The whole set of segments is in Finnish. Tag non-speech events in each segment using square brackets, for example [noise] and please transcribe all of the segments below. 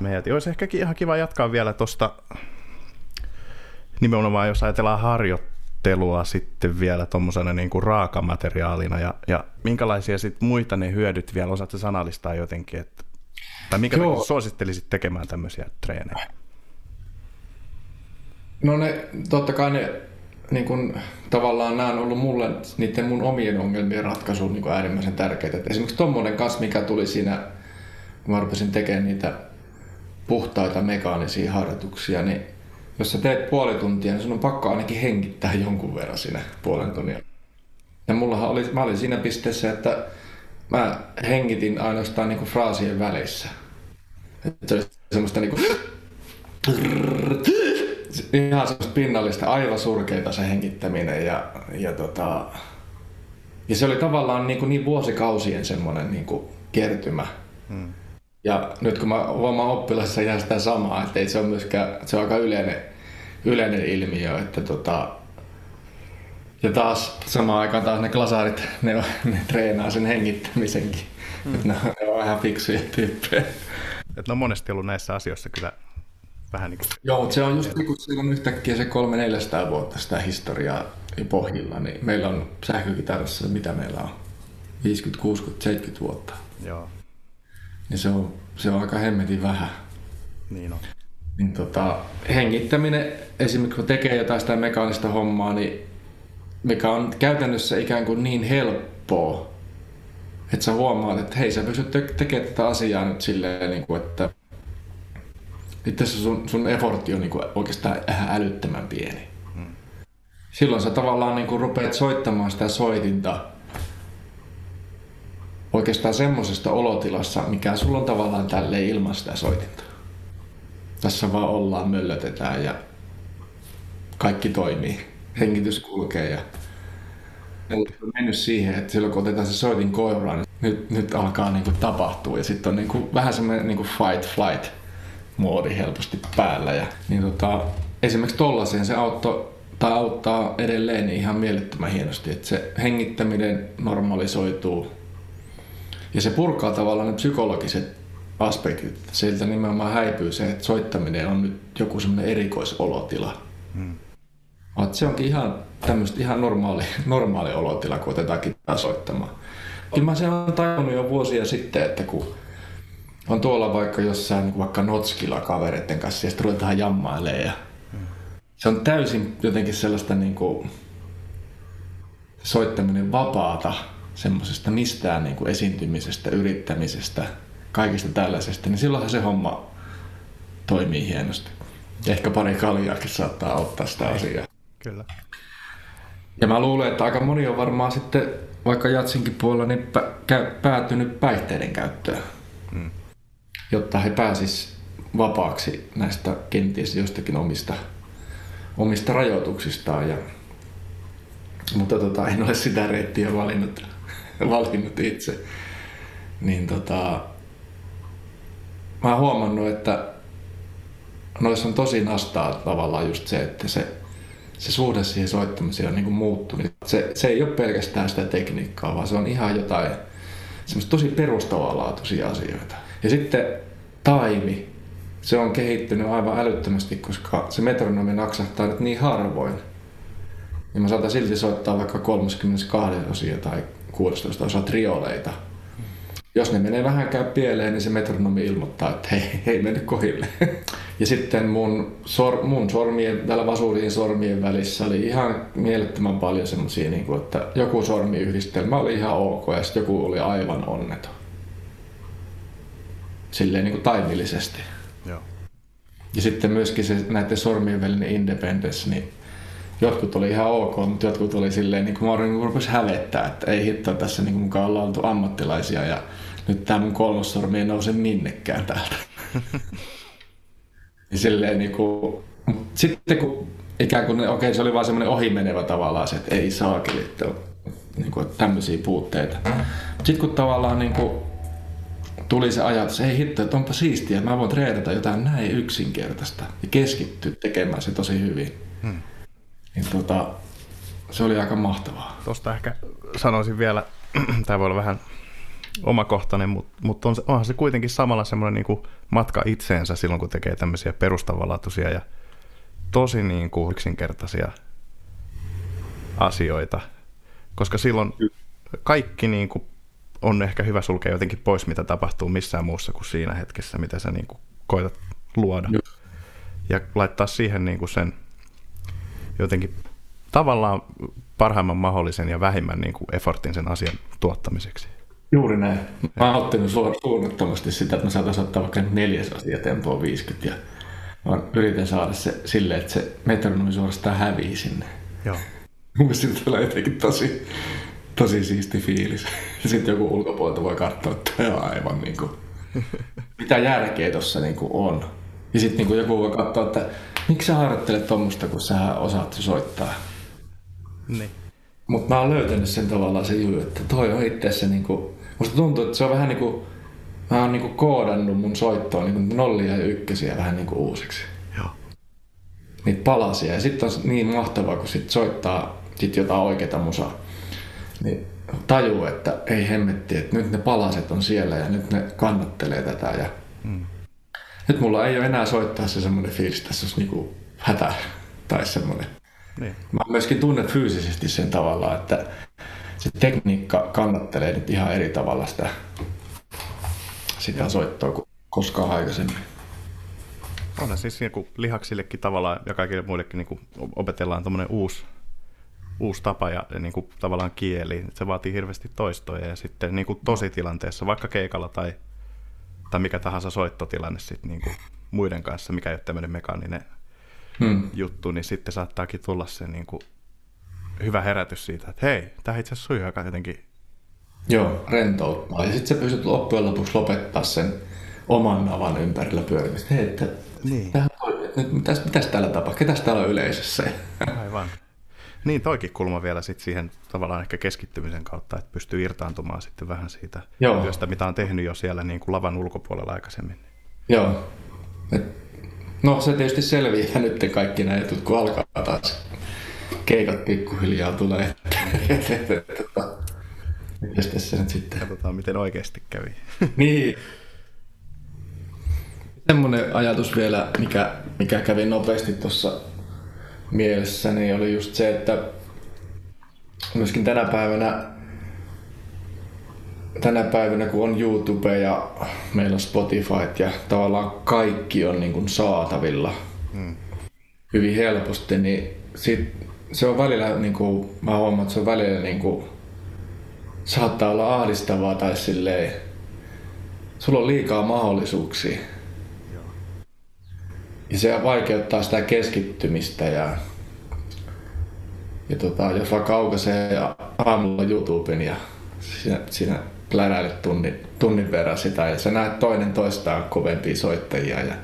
mekanismeja. Olisi ehkä ihan kiva jatkaa vielä tuosta nimenomaan, jos ajatellaan harjoittelua sitten vielä tuommoisena niin kuin raakamateriaalina ja, ja minkälaisia sitten muita ne hyödyt vielä osaatte sanallistaa jotenkin, että, tai minkä Joo. suosittelisit tekemään tämmöisiä treenejä? No ne, totta kai ne niin kun, tavallaan nämä on ollut mulle niiden mun omien ongelmien ratkaisu niin äärimmäisen tärkeitä. Et esimerkiksi tuommoinen kanssa, mikä tuli siinä, kun mä rupesin tekemään niitä puhtaita mekaanisia harjoituksia, niin jos sä teet puoli tuntia, niin sun on pakko ainakin hengittää jonkun verran siinä puolen tunnin. Ja mullahan oli, mä olin siinä pisteessä, että mä hengitin ainoastaan niin kuin fraasien välissä. Että se oli semmoista niin kuin ihan semmoista pinnallista, aivan surkeita se hengittäminen ja, ja, tota, ja se oli tavallaan niin, kuin niin vuosikausien semmoinen niin kuin kertymä. Hmm. Ja nyt kun mä huomaan oppilassa jää sitä samaa, että ei se on myöskään, se on aika yleinen, yleinen ilmiö, että tota, ja taas samaan aikaan taas ne glasarit, ne, ne treenaa sen hengittämisenkin. Hmm. ne, ne on vähän fiksuja tyyppejä. Et ne on monesti ollut näissä asioissa kyllä vähän niin kuin... Joo, mutta se on just niin kuin silloin yhtäkkiä se 300-400 vuotta sitä historiaa pohjilla, niin meillä on sähkökitarassa, mitä meillä on, 50, 60, 70 vuotta. Joo. Niin se on, se on aika hemmetin vähän. Niin on. Niin tota, hengittäminen, esimerkiksi kun tekee jotain sitä mekaanista hommaa, niin mikä on käytännössä ikään kuin niin helppoa, että sä huomaat, että hei, sä pystyt tekemään tätä asiaa nyt silleen, niin kuin, että itse asiassa sun, sun effortti on niinku oikeastaan älyttömän pieni. Hmm. Silloin sä tavallaan niinku rupeat soittamaan sitä soitinta oikeastaan semmoisesta olotilassa, mikä sulla on tavallaan tälle ilman sitä soitinta. Tässä vaan ollaan, möllötetään ja kaikki toimii. Hengitys kulkee ja on mennyt siihen, että silloin kun otetaan se soitin kouraan, niin nyt, nyt alkaa niinku tapahtua ja sitten on niinku vähän semmoinen niinku fight flight moodi helposti päällä. Ja, niin tota, esimerkiksi tollaiseen se auttoi tai auttaa edelleen niin ihan mielettömän hienosti, että se hengittäminen normalisoituu ja se purkaa tavallaan ne psykologiset aspektit. Sieltä nimenomaan häipyy se, että soittaminen on nyt joku semmoinen erikoisolotila. Hmm. se onkin ihan tämmöistä ihan normaali, [laughs] normaali olotila, kun otetaan kittaa soittamaan. Kyllä mä sen olen tajunnut jo vuosia sitten, että kun on tuolla vaikka jossain niin vaikka Notskilla kavereiden kanssa ja sitten ruvetaan jammailemaan ja se on täysin jotenkin sellaista niin kuin, soittaminen vapaata semmoisesta mistään niin kuin esiintymisestä, yrittämisestä, kaikista tällaisesta, niin silloinhan se homma toimii hienosti. Ehkä pari kaljaakin saattaa auttaa sitä asiaa. Kyllä. Ja mä luulen, että aika moni on varmaan sitten, vaikka Jatsinkin puolella, niin päätynyt päihteiden käyttöön. Mm jotta he pääsis vapaaksi näistä kenties jostakin omista, omista rajoituksistaan. Ja, mutta tota, en ole sitä reittiä valinnut, [laughs] valinnut itse. Niin tota, mä oon huomannut, että noissa on tosi nastaa tavallaan just se, että se, se suhde siihen soittamiseen on niin muuttunut. Se, se ei ole pelkästään sitä tekniikkaa, vaan se on ihan jotain semmoista tosi perustavanlaatuisia asioita. Ja sitten taimi, se on kehittynyt aivan älyttömästi, koska se metronomi naksahtaa nyt niin harvoin. Niin mä saatan silti soittaa vaikka 32 osia tai 16 osa trioleita. Jos ne menee vähänkään pieleen, niin se metronomi ilmoittaa, että hei, hei mennyt kohille. Ja sitten mun, sor, mun sormien, tällä vasuulien sormien välissä oli ihan mielettömän paljon semmosia, niin kuin, että joku sormiyhdistelmä oli ihan ok ja sitten joku oli aivan onneton silleen niin kuin taimillisesti. Joo. Ja sitten myöskin se näiden sormien välinen independence, niin jotkut oli ihan ok, mutta jotkut oli silleen, niin kuin mä niin rupesi hävettää, että ei hittoa tässä niin kuin mukaan ollaan oltu ammattilaisia ja nyt tämä mun kolmossormi ei nouse minnekään täältä. [laughs] niin silleen niin kuin, sitten kun ikään kuin, okei okay, se oli vaan semmoinen ohimenevä tavallaan se, että ei saakeli, että niin kuin, tämmöisiä puutteita. Sitten kun tavallaan niin kuin, tuli se ajatus, ei hitto, että onpa siistiä, mä voin treenata jotain näin yksinkertaista ja keskittyä tekemään se tosi hyvin. Hmm. Niin tota, se oli aika mahtavaa. Tuosta ehkä sanoisin vielä, [clears throat] tämä voi olla vähän omakohtainen, mutta mut on, onhan se kuitenkin samalla semmoinen niin kuin matka itseensä silloin, kun tekee tämmöisiä perustavanlaatuisia ja tosi niin kuin yksinkertaisia asioita, koska silloin kaikki niin kuin on ehkä hyvä sulkea jotenkin pois, mitä tapahtuu missään muussa kuin siinä hetkessä, mitä sä niin kuin koetat luoda. Ja laittaa siihen niin kuin sen jotenkin tavallaan parhaimman mahdollisen ja vähimmän niin kuin effortin sen asian tuottamiseksi. Juuri näin. Mä oon ottanut suunnattomasti sitä, että mä saataisiin ottaa vaikka neljäs asia tempoa 50 ja mä yritän saada se silleen, että se metronomi suorastaan hävii sinne. Joo. Mun mielestä tulee jotenkin tosi, tosi siisti fiilis. Ja [laughs] sitten joku ulkopuolelta voi katsoa, että [laughs] tämä on aivan niin kuin, [laughs] mitä järkeä tuossa niin on. Ja sitten niin joku voi katsoa, että miksi sä harjoittelet tuommoista, kun sä osaat soittaa. Niin. Mutta mä oon löytänyt sen tavallaan se juu, että toi on itse se niinku, musta tuntuu, että se on vähän niinku, mä oon niinku koodannut mun soittoon niinku nollia ja ykkösiä vähän niinku uusiksi. Joo. Niitä palasia. Ja sitten on niin mahtavaa, kun sit soittaa sit jotain oikeita musaa. Niin tajuu, että ei hemmetti, että nyt ne palaset on siellä ja nyt ne kannattelee tätä. Ja mm. Nyt mulla ei ole enää soittaa se semmoinen fiilis, että tässä olisi niinku hätä tai semmoinen niin. Mä myöskin tunnet fyysisesti sen tavalla, että se tekniikka kannattelee nyt ihan eri tavalla sitä, sitä soittoa kuin koskaan aikaisemmin. On siis niin kuin lihaksillekin tavallaan ja kaikille muillekin niin kuin opetellaan tämmöinen uusi, uusi tapa ja, ja niin kuin tavallaan kieli. Se vaatii hirveästi toistoja ja sitten niin kuin tositilanteessa, vaikka keikalla tai, tai mikä tahansa soittotilanne sitten niin kuin muiden kanssa, mikä ei ole tämmöinen mekaaninen hmm. juttu, niin sitten saattaakin tulla se niin kuin hyvä herätys siitä, että hei, tämä itse asiassa sujuu aika jotenkin. Joo, rentouttaa. Ja sitten sä pystyt loppujen lopuksi lopettaa sen oman navan ympärillä pyörimistä. Hei, että niin. tähän, mitäs, mitäs täällä tapahtuu? Ketäs täällä on yleisössä? Aivan. Niin, toikin kulma vielä sit siihen tavallaan ehkä keskittymisen kautta, että pystyy irtaantumaan sitten vähän siitä Joo. työstä, mitä on tehnyt jo siellä niin kuin lavan ulkopuolella aikaisemmin. Joo. Et No se tietysti selviää [laughs] nyt kaikki nämä jutut, kun alkaa taas keikat pikkuhiljaa tulee. [laughs] Mitäs tässä nyt sitten? Katsotaan, miten oikeasti kävi. [laughs] niin. Semmoinen ajatus vielä, mikä, mikä kävi nopeasti tuossa mielessäni, oli just se, että myöskin tänä päivänä tänä päivänä, kun on YouTube ja meillä on Spotify ja tavallaan kaikki on niin kuin saatavilla hmm. hyvin helposti, niin sit se on välillä, niin kuin, mä huomaan, että se on välillä niin kuin, saattaa olla ahdistavaa tai silleen, sulla on liikaa mahdollisuuksia. Ja se vaikeuttaa sitä keskittymistä ja, ja tota, jos vaikka aukaisee aamulla YouTuben ja siinä, siinä pläräilet tunnin, tunnin verran sitä ja sä näet toinen toistaan kovempia soittajia. Ja...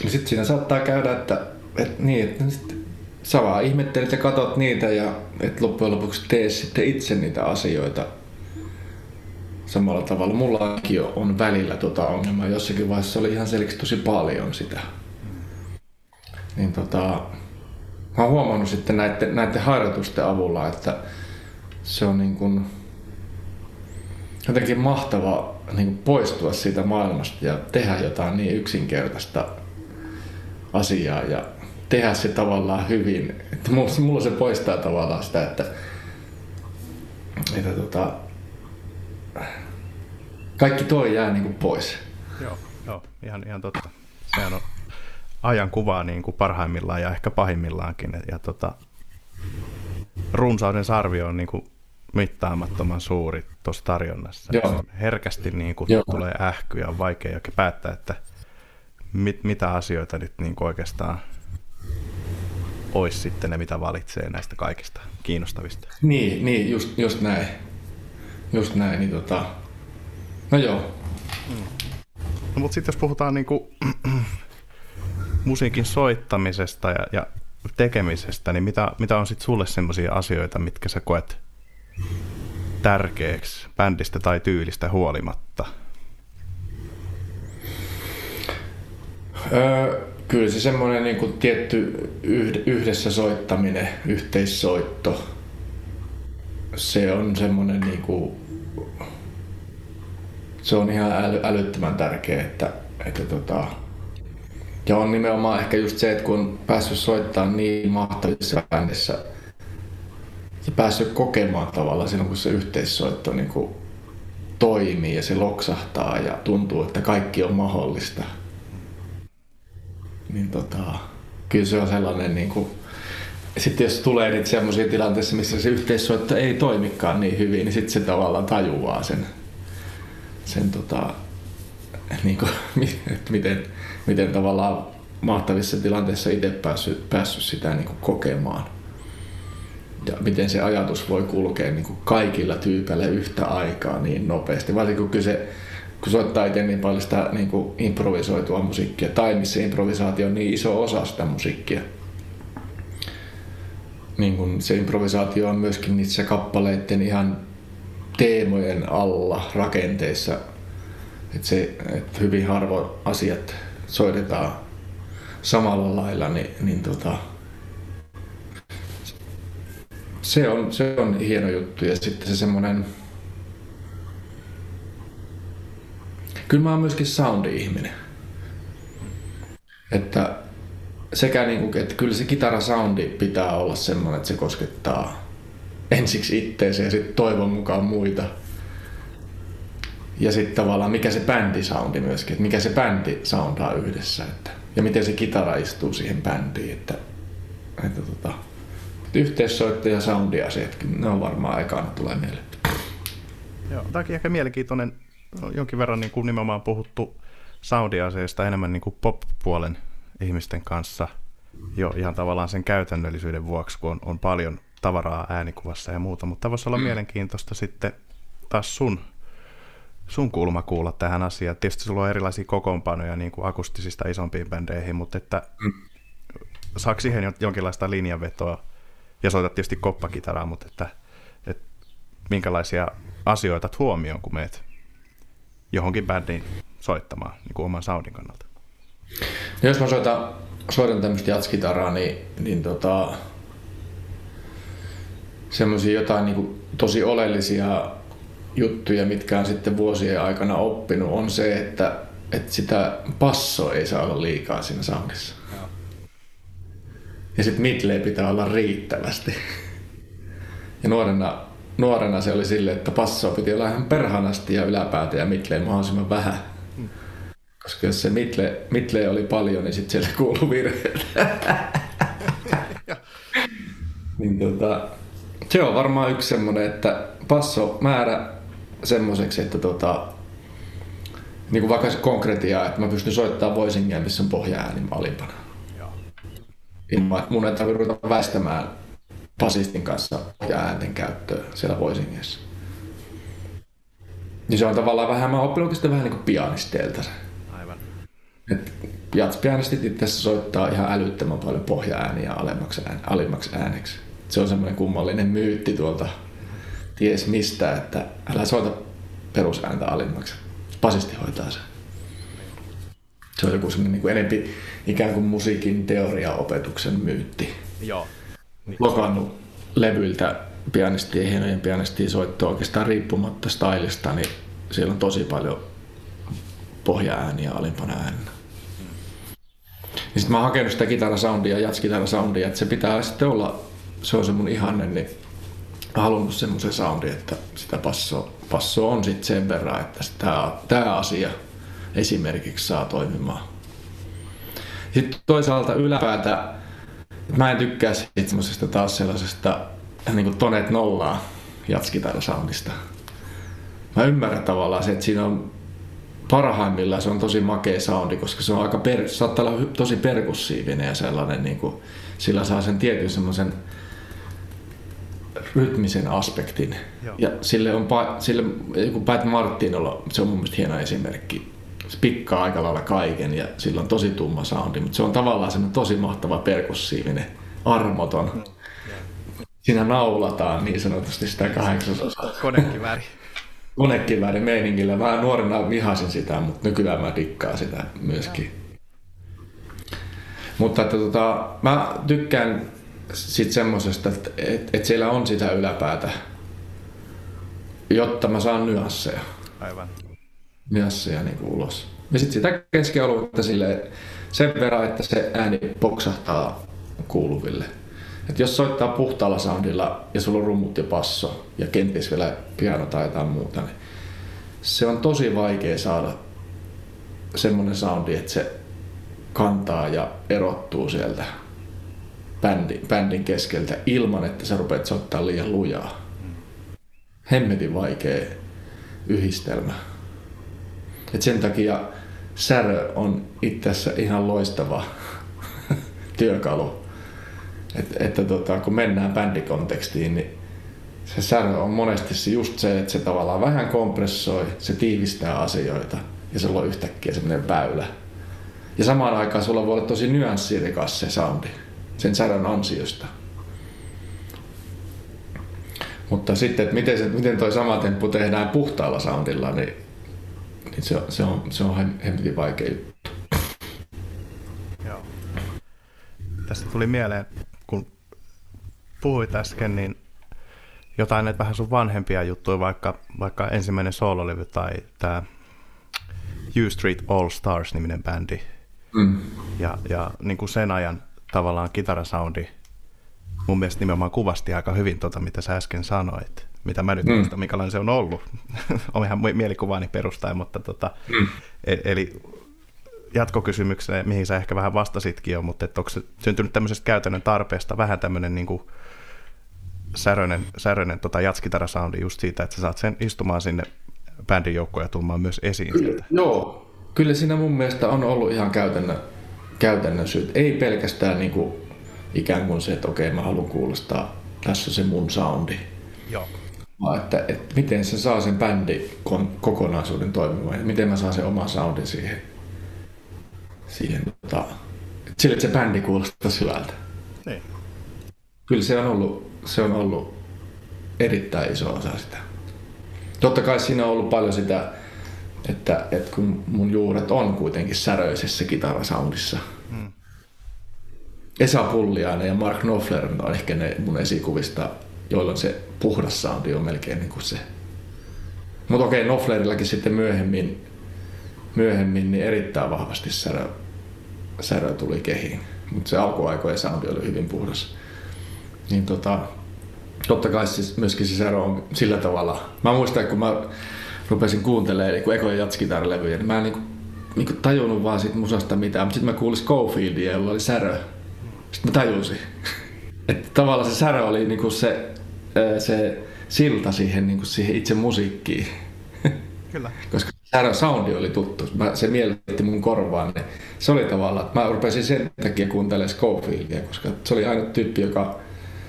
Niin sitten siinä saattaa käydä, että, että, niin, että sit sä vaan ihmettelet ja katot niitä ja et loppujen lopuksi tee sitten itse niitä asioita samalla tavalla. Mullakin on välillä tota ongelmaa. Jossakin vaiheessa oli ihan selkeästi tosi paljon sitä. Niin tota, mä oon huomannut sitten näiden, näiden harjoitusten avulla, että se on niin kuin, jotenkin mahtava niin poistua siitä maailmasta ja tehdä jotain niin yksinkertaista asiaa ja tehdä se tavallaan hyvin. Että mulla se poistaa tavallaan sitä, että, että tota, kaikki toi jää niin kuin pois. Joo, joo ihan, ihan totta. Sehän on ajan kuvaa niin kuin parhaimmillaan ja ehkä pahimmillaankin. Ja tota, runsauden sarvi on niin kuin mittaamattoman suuri tuossa tarjonnassa. Joo. Herkästi niin kuin tulee ähky ja on vaikea päättää, että mit, mitä asioita nyt niin kuin oikeastaan olisi sitten ne, mitä valitsee näistä kaikista kiinnostavista. Niin, niin just, just näin. Just näin, niin tota... No joo. Mm. No, mutta sitten jos puhutaan niin kuin, [clears throat] musiikin soittamisesta ja, ja tekemisestä, niin mitä, mitä on sitten sulle sellaisia asioita, mitkä sä koet tärkeäksi bändistä tai tyylistä huolimatta? Öö, kyllä se semmoinen niin kuin tietty yhdessä soittaminen, yhteissoitto, se on semmoinen niin kuin se on ihan äly, älyttömän tärkeä, että, että tota, ja on nimenomaan ehkä just se, että kun on päässyt soittamaan niin mahtavissa bändissä ja päässyt kokemaan tavallaan silloin, kun se yhteissoitto niin kuin toimii ja se loksahtaa ja tuntuu, että kaikki on mahdollista. Niin tota, kyllä se on sellainen niin kuin, sitten jos tulee niitä semmoisia tilanteissa, missä se yhteissoitto ei toimikaan niin hyvin, niin sitten se tavallaan tajuaa sen, sen tota, niin kuin, [laughs] että miten, miten tavallaan mahtavissa tilanteissa itse päässyt, päässyt sitä niin kuin kokemaan. Ja miten se ajatus voi kulkea niin kuin kaikilla tyypeillä yhtä aikaa niin nopeasti. Varsinkin kun kyse, kun soittaa itse niin paljon sitä niin kuin improvisoitua musiikkia, tai missä improvisaatio on niin iso osa sitä musiikkia. Niin kuin se improvisaatio on myöskin niissä kappaleiden ihan teemojen alla rakenteissa. Että se, että hyvin harvoin asiat soitetaan samalla lailla, niin, niin tota, se on, se on hieno juttu. Ja sitten se semmoinen... Kyllä mä oon myöskin soundi-ihminen. Että sekä niin kuin, että kyllä se soundi pitää olla semmoinen, että se koskettaa ensiksi itteensä ja sitten toivon mukaan muita. Ja sitten tavallaan mikä se bändisoundi myöskin, että mikä se bändi soundaa yhdessä. Että, ja miten se kitara istuu siihen bändiin. Että, että tota, yhteissoitto ja soundiasiat, ne on varmaan aikana tulee mieleen. Joo, tämä on ehkä mielenkiintoinen, jonkin verran niin kuin nimenomaan puhuttu soundiaseista enemmän niin kuin pop-puolen ihmisten kanssa jo ihan tavallaan sen käytännöllisyyden vuoksi, kun on, on paljon tavaraa äänikuvassa ja muuta, mutta voisi olla mm. mielenkiintoista sitten taas sun sun kulma kuulla tähän asiaan. Tietysti sulla on erilaisia kokoonpanoja niin kuin akustisista isompiin bändeihin, mutta että mm. saako siihen jonkinlaista linjanvetoa? Ja soitat tietysti koppakitaraa, mutta että, että minkälaisia asioita huomioon, kun meet johonkin bändiin soittamaan niin kuin oman soundin kannalta? No jos mä soitan, soitan tämmöistä jatskitaraa, niin, niin tota, semmoisia jotain niin kuin tosi oleellisia juttuja, mitkä on sitten vuosien aikana oppinut, on se, että, että sitä passoa ei saa olla liikaa siinä soundissa. Ja sitten midley pitää olla riittävästi. Ja nuorena, nuorena se oli silleen, että passoa piti olla ihan perhanasti ja yläpäätä ja midley mahdollisimman vähän. Koska jos se midley, midley oli paljon, niin sitten siellä kuului virheet. [laughs] niin tota, se on varmaan yksi semmoinen, että passo määrä semmoiseksi, että tota, niin kuin vaikka se konkretiaa, että mä pystyn soittamaan voisingia, missä on pohjaääni alimpana. Ilman, että mun ei tarvitse ruveta väistämään basistin kanssa äänten käyttöä siellä voisingiassa. Niin se on tavallaan vähän, mä oppinut oikeastaan vähän niin kuin pianisteilta. Aivan. Et jatspianistit itse soittaa ihan älyttömän paljon pohjaääniä alemmaksi, alimmaksi ääneksi. Se on semmoinen kummallinen myytti tuolta ties mistä, että älä soita perusääntä alimmaksi. Basisti hoitaa sen. Se on joku semmoinen niin kuin enempi ikään kuin musiikin teoriaopetuksen myytti. Joo. Niin. Lokannut levyiltä pianistien, hienojen pianistien soittoa oikeastaan riippumatta stylista, niin siellä on tosi paljon pohjaääniä alimpana äänenä. Niin sitten mä oon hakenut sitä kitarasoundia, jatskitarasoundia, että se pitää sitten olla, se on se mun ihanne, niin halunnut semmoisen soundin, että sitä passoa, passoa on sitten sen verran, että tämä asia esimerkiksi saa toimimaan. Sitten toisaalta yläpäätä, mä en tykkää siitä semmoisesta taas sellaisesta niin kuin tonet nollaa jatskitarasoundista. Mä ymmärrän tavallaan se, että siinä on parhaimmillaan se on tosi makea soundi, koska se on aika per, saattaa olla tosi perkussiivinen ja sellainen, niin kuin, sillä saa sen tietyn semmoisen rytmisen aspektin. Joo. Ja sille on, sille, joku Pat Martinolla, se on mun mielestä hieno esimerkki. Se pikkaa aika lailla kaiken ja sillä on tosi tumma soundi, mutta se on tavallaan semmoinen tosi mahtava perkussiivinen, armoton. Siinä naulataan niin sanotusti sitä kahdeksasosaa. Konekivääri. [laughs] Konekivääri meiningillä. Mä nuorena vihasin sitä, mutta nykyään mä dikkaan sitä myöskin. Mutta että tota, mä tykkään sit semmosesta, että et, et siellä on sitä yläpäätä, jotta mä saan nyansseja. Aivan. nyansseja niin kuin ulos. Ja sitten sitä keskialuetta sille sen verran, että se ääni poksahtaa kuuluville. Et jos soittaa puhtaalla soundilla ja sulla on rummut ja passo ja kenties vielä piano tai jotain muuta, niin se on tosi vaikea saada semmoinen soundi, että se kantaa ja erottuu sieltä bändin, bändin keskeltä ilman, että sä rupeat soittaa liian lujaa. Hemmetin vaikea yhdistelmä. Et sen takia särö on itse asiassa ihan loistava [laughs] työkalu. Et, että tota, kun mennään bändikontekstiin, niin se särö on monesti just se, että se tavallaan vähän kompressoi, se tiivistää asioita ja sulla on yhtäkkiä semmoinen väylä. Ja samaan aikaan sulla voi olla tosi nyanssirikas se soundi sen särön ansiosta. Mutta sitten, että miten, se, miten toi sama temppu tehdään puhtaalla soundilla, niin, niin se, se, on, se on hemmetin vaikea juttu. Joo. Tästä tuli mieleen, kun puhuit äsken, niin jotain näitä vähän sun vanhempia juttuja, vaikka, vaikka ensimmäinen soololevy tai tämä U Street All Stars-niminen bändi. Mm. Ja, ja niin kuin sen ajan tavallaan kitarasoundi mun mielestä nimenomaan kuvasti aika hyvin tota, mitä sä äsken sanoit. Mitä mä nyt mm. muistan, minkälainen se on ollut. [laughs] on ihan mielikuvaani perustaen, mutta tota, mm. e- eli jatkokysymykseen, mihin sä ehkä vähän vastasitkin jo, mutta että onko se syntynyt tämmöisestä käytännön tarpeesta vähän tämmöinen niin kuin säröinen, säröinen tota jatskitarasoundi just siitä, että sä saat sen istumaan sinne bändin joukkoon ja tuomaan myös esiin sieltä. Joo, kyllä siinä mun mielestä on ollut ihan käytännön, käytännön syyt. Ei pelkästään niin kuin ikään kuin se, että okei mä haluan kuulostaa, tässä se mun soundi. Joo. Vaan että, että miten se saa sen bändin kokonaisuuden toimimaan ja miten mä saan sen oman soundin siihen. siihen tota, sille, että se bändi kuulostaa hyvältä. Niin. Kyllä se on ollut, se on ollut erittäin iso osa sitä. Totta kai siinä on ollut paljon sitä, että, että kun mun juuret on kuitenkin säröisessä kitarasoundissa. Hmm. Esa Pulliainen ja Mark Knopfler on ehkä ne mun esikuvista, jolloin se puhdas soundi on melkein niin kuin se. Mutta okei, Knopflerillakin sitten myöhemmin, myöhemmin niin erittäin vahvasti särö, särö tuli kehiin. Mutta se alkuaikojen soundi oli hyvin puhdas. Niin tota, totta kai siis myöskin se ero on sillä tavalla. Mä muistan, kun mä rupesin kuuntelemaan niin ekoja jatskitarlevyjä, niin mä en niin kuin, niin kuin tajunnut vaan siitä musasta mitään, mutta sitten mä kuulin Schofieldia, jolla oli särö. Sitten mä tajusin. [laughs] Että tavallaan se särö oli niin kuin se, se silta siihen, niin kuin siihen itse musiikkiin. [laughs] Kyllä. Koska särö soundi oli tuttu. Mä, se miellytti mun korvaan. Niin se oli tavallaan, että mä rupesin sen takia kuuntelemaan Schofieldia, koska se oli aina tyyppi, joka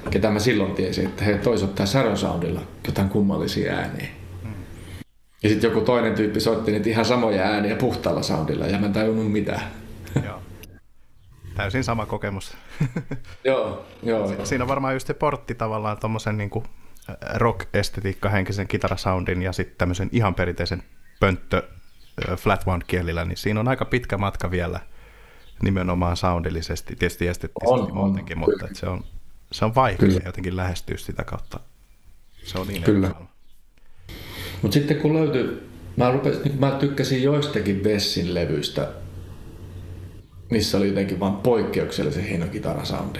ketä mä silloin tiesin, että he toisottaa särösoundilla jotain kummallisia ääniä. Ja sitten joku toinen tyyppi soitti niitä ihan samoja ääniä puhtaalla soundilla ja mä en tajunnut mitään. Joo. Täysin sama kokemus. [laughs] joo, joo. Siinä on varmaan just se portti tavallaan tuommoisen niin rock-estetiikka henkisen kitarasoundin ja sitten tämmöisen ihan perinteisen pönttö flatwound kielillä, niin siinä on aika pitkä matka vielä nimenomaan soundillisesti, tietysti esteettisesti muutenkin, mutta se on se on vaikea Kyllä. jotenkin lähestyä sitä kautta. Se on niin Kyllä. Mutta sitten kun löytyi, mä, rupesin, mä tykkäsin joistakin Bessin levyistä, missä oli jotenkin vain poikkeuksellisen hieno kitarasoundi.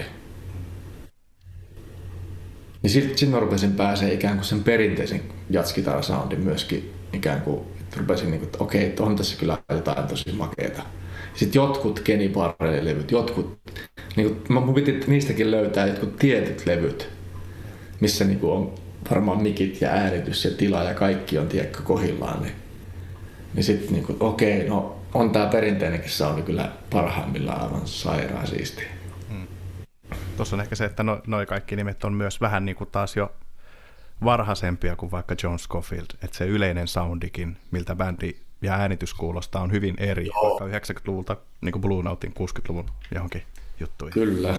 Niin sitten sit mä rupesin pääsee ikään kuin sen perinteisen jatskitarasoundin myöskin ikään kuin, että rupesin niin kuin, että okei, että on tässä kyllä jotain tosi makeeta. Sitten jotkut Kenny levyt jotkut niin kuin, mun piti niistäkin löytää jotkut tietyt levyt, missä niin kuin on varmaan mikit ja äänitys ja tila ja kaikki on tiekka kohillaan. Niin, niin sitten niin okei, no on tämä perinteinenkin soundi kyllä parhaimmillaan aivan sairaan siisti. Hmm. Tuossa on ehkä se, että no, noi kaikki nimet on myös vähän niin kuin taas jo varhaisempia kuin vaikka John Scofield, että se yleinen soundikin, miltä bändi ja äänitys kuulostaa, on hyvin eri, Joo. vaikka 90-luvulta, niin kuin Blue Notein 60-luvun johonkin juttuja. Kyllä.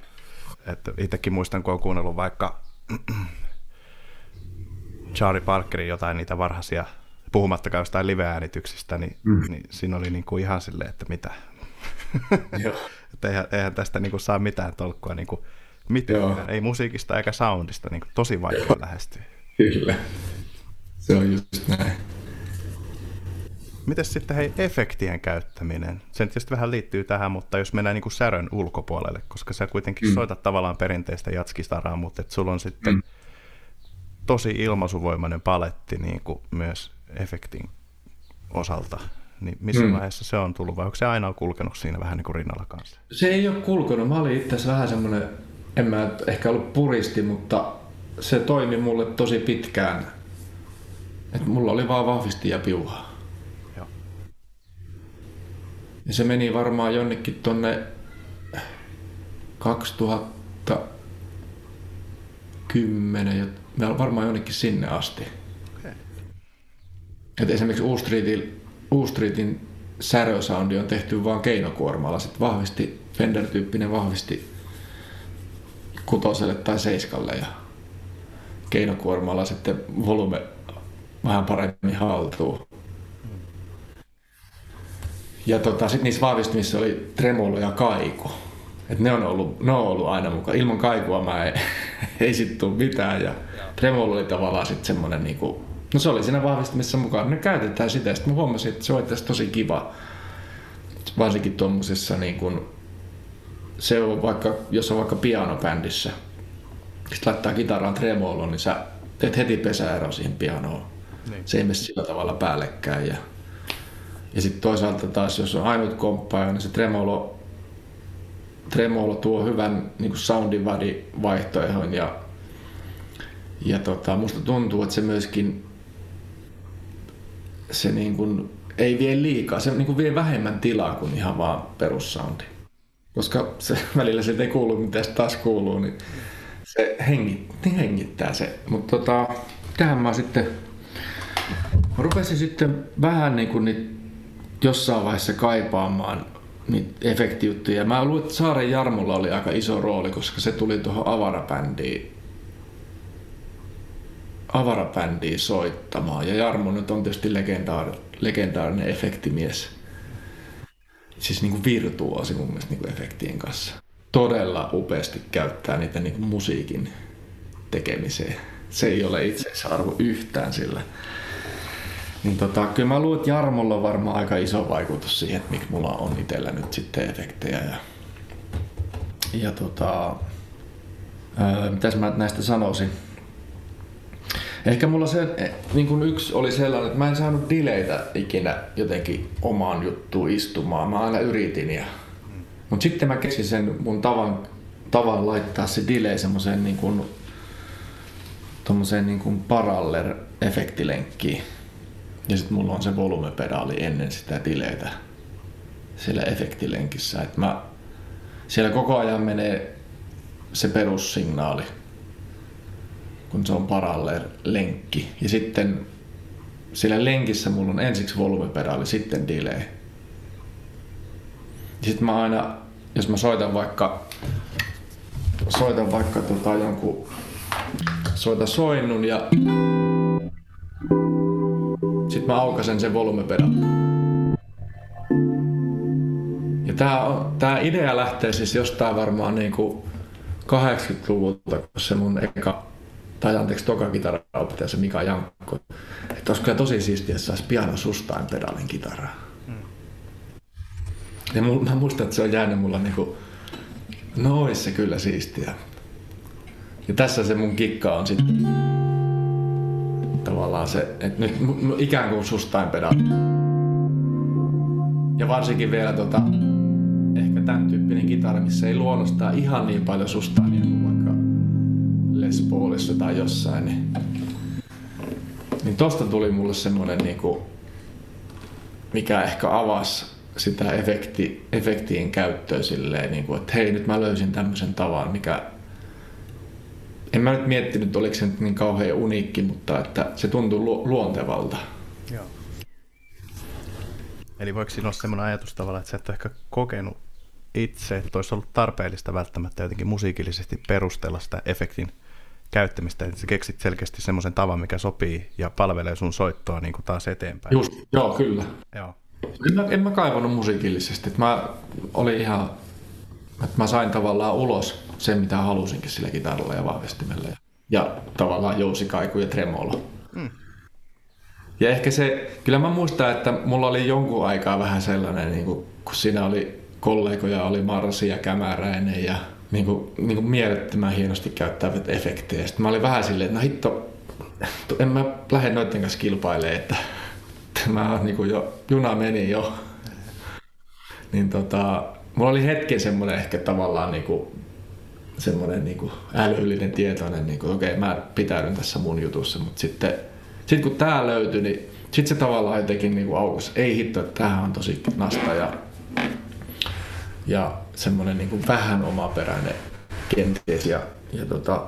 Että itsekin muistan, kun olen kuunnellut vaikka Charlie Parkerin jotain niitä varhaisia, puhumattakaan jostain live-äänityksistä, niin, mm. niin siinä oli niin kuin ihan silleen, että mitä. [laughs] että eihän, eihän tästä niin kuin saa mitään tolkkua niin kuin mitään, Joo. ei musiikista eikä soundista, niin kuin tosi vaikea lähestyä. Kyllä, se on just näin. miten sitten hei, efektien käyttäminen? Se tietysti vähän liittyy tähän, mutta jos mennään niin kuin särön ulkopuolelle, koska sä kuitenkin mm. soitat tavallaan perinteistä jatskistaraa, mutta et sulla on sitten mm. Tosi ilmaisuvoimainen paletti niin kuin myös efektin osalta. Niin missä mm. vaiheessa se on tullut vai onko se aina kulkenut siinä vähän niin kuin rinnalla kanssa? Se ei ole kulkenut. Mä olin itse asiassa vähän semmoinen, en mä ehkä ollut puristi, mutta se toimi mulle tosi pitkään. Et mulla oli vaan vahvisti ja piuhaa. Joo. Ja se meni varmaan jonnekin tonne 2010, varmaan jonnekin sinne asti. Okay. Et esimerkiksi Uustreetin, Uustreetin särösoundi on tehty vaan keinokuormalla. Sitten vahvisti, Fender-tyyppinen vahvisti kutoselle tai seiskalle ja keinokuormalla sitten volume vähän paremmin haltuun. Ja tota, sitten niissä vahvistimissa oli tremolo ja kaiku. Et ne, on ollut, ne on ollut aina mukaan. Ilman kaikua mä ei, [laughs] ei sit tule mitään. Ja tremolo oli tavallaan sitten semmoinen niinku, no se oli siinä vahvistimissa mukaan. Ne käytetään sitä. Sitten mä huomasin, että se on tosi kiva. Varsinkin tuommoisessa niin kun, se on vaikka, jos on vaikka pianobändissä, sitten laittaa kitaraan tremolo, niin sä teet heti pesäero siihen pianoon. Niin. Se ei mene sillä tavalla päällekkäin. Ja, ja sitten toisaalta taas, jos on ainut komppaaja, niin se tremolo, tremolo tuo hyvän niin kuin soundin vaihtoehon ja, ja tota, musta tuntuu, että se myöskin se niin kuin, ei vie liikaa, se niin kuin vie vähemmän tilaa kuin ihan vaan perussoundi. Koska se, [laughs] välillä se ei kuulu, mitä taas kuuluu, niin se hengit, niin hengittää se. Mutta tota, tähän mä sitten Mä rupesin sitten vähän niin kuin niitä jossain vaiheessa kaipaamaan niitä efektijuttuja. Mä luulen, että Saaren Jarmolla oli aika iso rooli, koska se tuli tuohon avarabändiin avarabändiin soittamaan. Ja Jarmo nyt on tietysti legendaar, legendaarinen efektimies. Siis niin kuin mun mielestä niin kuin efektien kanssa. Todella upeasti käyttää niitä niin kuin musiikin tekemiseen. Se ei ole itseisarvo yhtään sillä. Niin tota, kyllä mä luulen, että Jarmolla on varmaan aika iso vaikutus siihen, että miksi mulla on itsellä nyt sitten efektejä. Ja, ja tota, ää, mitäs mä näistä sanoisin? Ehkä mulla se e, niin kuin yksi oli sellainen, että mä en saanut dileitä ikinä jotenkin omaan juttuun istumaan. Mä aina yritin. Ja... Mutta sitten mä keksin sen mun tavan, tavan laittaa se delay semmoiseen niin kuin, niin kuin paraller-efektilenkkiin ja sitten mulla on se volumepedaali ennen sitä dileitä siellä efektilenkissä. Et mä, siellä koko ajan menee se perussignaali, kun se on paraller lenkki. Ja sitten siellä lenkissä mulla on ensiksi volumepedaali, sitten delay. Ja sitten mä aina, jos mä soitan vaikka, soitan vaikka tota jonkun, soita soinnun ja sitten mä aukasen sen volumepedal. Ja tää, on, tää idea lähtee siis jostain varmaan niinku 80-luvulta, kun se mun eka, tai anteeksi toka kitaraopettaja, se Mika Jankko. Että olisi kyllä tosi siistiä, että saisi piano sustain pedalin kitaraa. Mm. Ja mä muistan, että se on jäänyt mulla niinku, no se kyllä siistiä. Ja tässä se mun kikka on sitten tavallaan se, että nyt ikään kuin sustain pedaali. Ja varsinkin vielä tota, ehkä tämän tyyppinen kitara, missä ei luonnostaan ihan niin paljon sustainia kuin Les Paulissa tai jossain. Niin, niin tosta tuli mulle semmoinen niinku, mikä ehkä avasi sitä efekti, efektien käyttöä silleen, niin kuin, että hei nyt mä löysin tämmöisen tavan, mikä en mä nyt miettinyt, oliko se nyt niin kauhean uniikki, mutta että se tuntuu lu- luontevalta. Joo. Eli voiko siinä olla sellainen ajatus tavallaan, että sä et ole ehkä kokenut itse, että olisi ollut tarpeellista välttämättä jotenkin musiikillisesti perustella sitä efektin käyttämistä, että sä keksit selkeästi semmoisen tavan, mikä sopii ja palvelee sun soittoa niin kuin taas eteenpäin. Just, joo, kyllä. Joo. En mä, en mä kaivannut musiikillisesti. Mä olin ihan, että mä sain tavallaan ulos sen, mitä halusinkin sillä kitaralla ja vahvistimella. Ja, ja tavallaan jousikaiku ja tremolo. Mm. Ja ehkä se, kyllä mä muistan, että mulla oli jonkun aikaa vähän sellainen, niin kuin, kun siinä oli kollegoja, oli Marsi ja Kämäräinen ja niin kuin, niin kuin mielettömän hienosti käyttävät efektejä. Sitten mä olin vähän silleen, että no hitto, en mä lähde noiden kanssa kilpailemaan, että [laughs] mä niin kuin jo, juna meni jo. Niin tota, mulla oli hetken semmoinen ehkä tavallaan niin kuin, semmoinen niin kuin älyllinen tietoinen, niin kuin, okei mä pitäydyn tässä mun jutussa, mutta sitten sit kun tää löytyi, niin sitten se tavallaan jotenkin niin kuin aukas. Ei hitto, että tämähän on tosi nasta ja, ja semmoinen niin kuin vähän omaperäinen kenties. Ja, ja tota,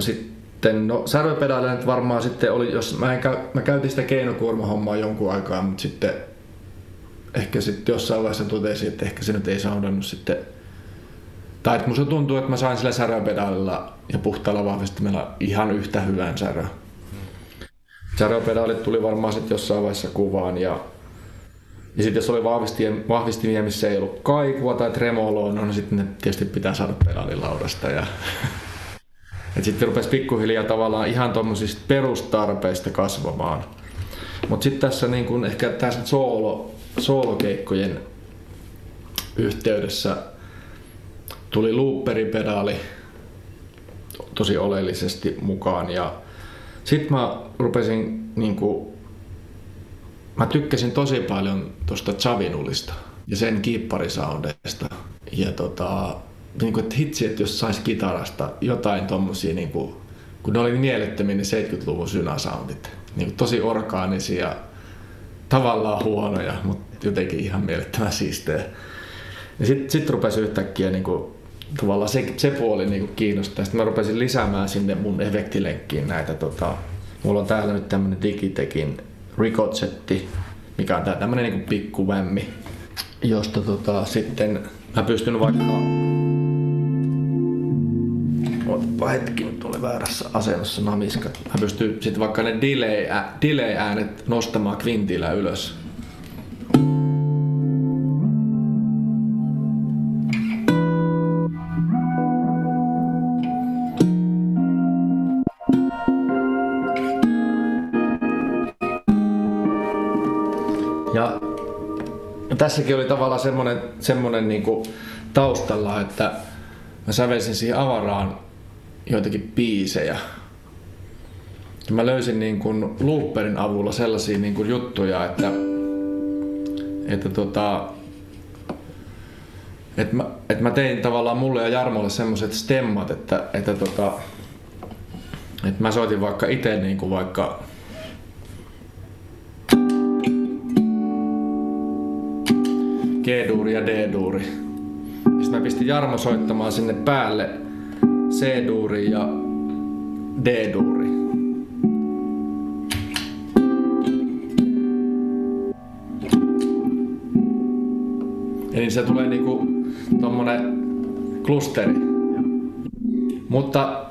sitten, no säröpedaaleja nyt varmaan sitten oli, jos mä, en käy, mä käytin sitä keinokuormahommaa jonkun aikaa, mutta sitten ehkä sitten jossain vaiheessa totesin, että ehkä se nyt ei saudannut sitten tai että musta tuntuu, että mä sain sillä säröpedaalilla ja puhtaalla vahvistimella ihan yhtä hyvän särö. Säröpedaalit tuli varmaan sitten jossain vaiheessa kuvaan ja ja sitten jos oli vahvistimia, missä ei ollut kaikua tai tremoloa, no, niin sitten ne tietysti pitää saada pedaalilaudasta. Ja [laughs] sitten rupesi pikkuhiljaa tavallaan ihan tuommoisista perustarpeista kasvamaan. Mutta sitten tässä niin kun ehkä tässä soolo, soolokeikkojen yhteydessä tuli looperipedaali tosi oleellisesti mukaan ja sitten mä rupesin niin mä tykkäsin tosi paljon tuosta Chavinulista ja sen kiipparisoundeista ja tota, niin kuin, että hitsi, että jos sais kitarasta jotain tommosia, niin kuin, kun ne oli mielettömiä ne 70-luvun synasoundit, niin kuin, tosi orgaanisia, tavallaan huonoja, mutta jotenkin ihan mielettömän siistejä. Ja sitten sit rupesi yhtäkkiä niin kuin, tavallaan se, se puoli niin kuin kiinnostaa. Sitten mä rupesin lisäämään sinne mun efektilenkkiin näitä. Tota, mulla on täällä nyt tämmönen Digitekin Ricotsetti, mikä on tää tämmönen niin pikku vämmi, josta tota, sitten mä pystyn vaikka Ootapa hetki, nyt oli väärässä asennossa namiskat. Mä pystyn sitten vaikka ne delay-äänet delay nostamaan kvintillä ylös. Tässäkin oli tavallaan semmoinen, semmoinen niin kuin taustalla, että mä sävelsin siihen avaraan joitakin biisejä. Ja mä löysin niin kuin looperin avulla sellaisia niin kuin juttuja, että, että tota, että mä, että mä tein tavallaan mulle ja Jarmolle semmoiset stemmat, että, että, tota, että mä soitin vaikka itse niin kuin vaikka G-duuri ja D-duuri. Sitten mä pistin Jarmo soittamaan sinne päälle C-duuri ja D-duuri. Eli se tulee niinku tommonen klusteri. Mutta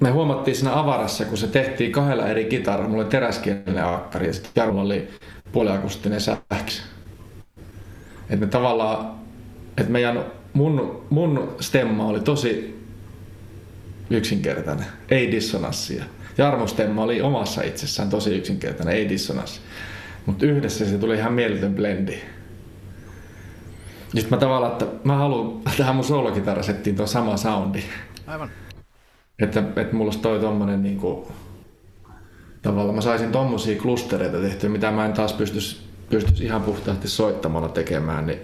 me huomattiin siinä avarassa, kun se tehtiin kahdella eri kitaralla. Mulla oli teräskielinen aakkari ja sitten Jarmo oli puoliakustinen sähkö. Että me tavallaan, että meidän, mun, mun stemma oli tosi yksinkertainen, ei dissonanssia. Jarmo stemma oli omassa itsessään tosi yksinkertainen, ei dissonanssi. Mutta yhdessä se tuli ihan mieletön blendi. Sitten mä tavallaan, että mä haluan [laughs] tähän mun soolokitarasettiin tuon sama soundi. Aivan. Että, että mulla olisi toi tommonen niinku, tavallaan mä saisin tommosia klustereita tehtyä, mitä mä en taas pystyisi pystyisi ihan puhtaasti soittamalla tekemään, niin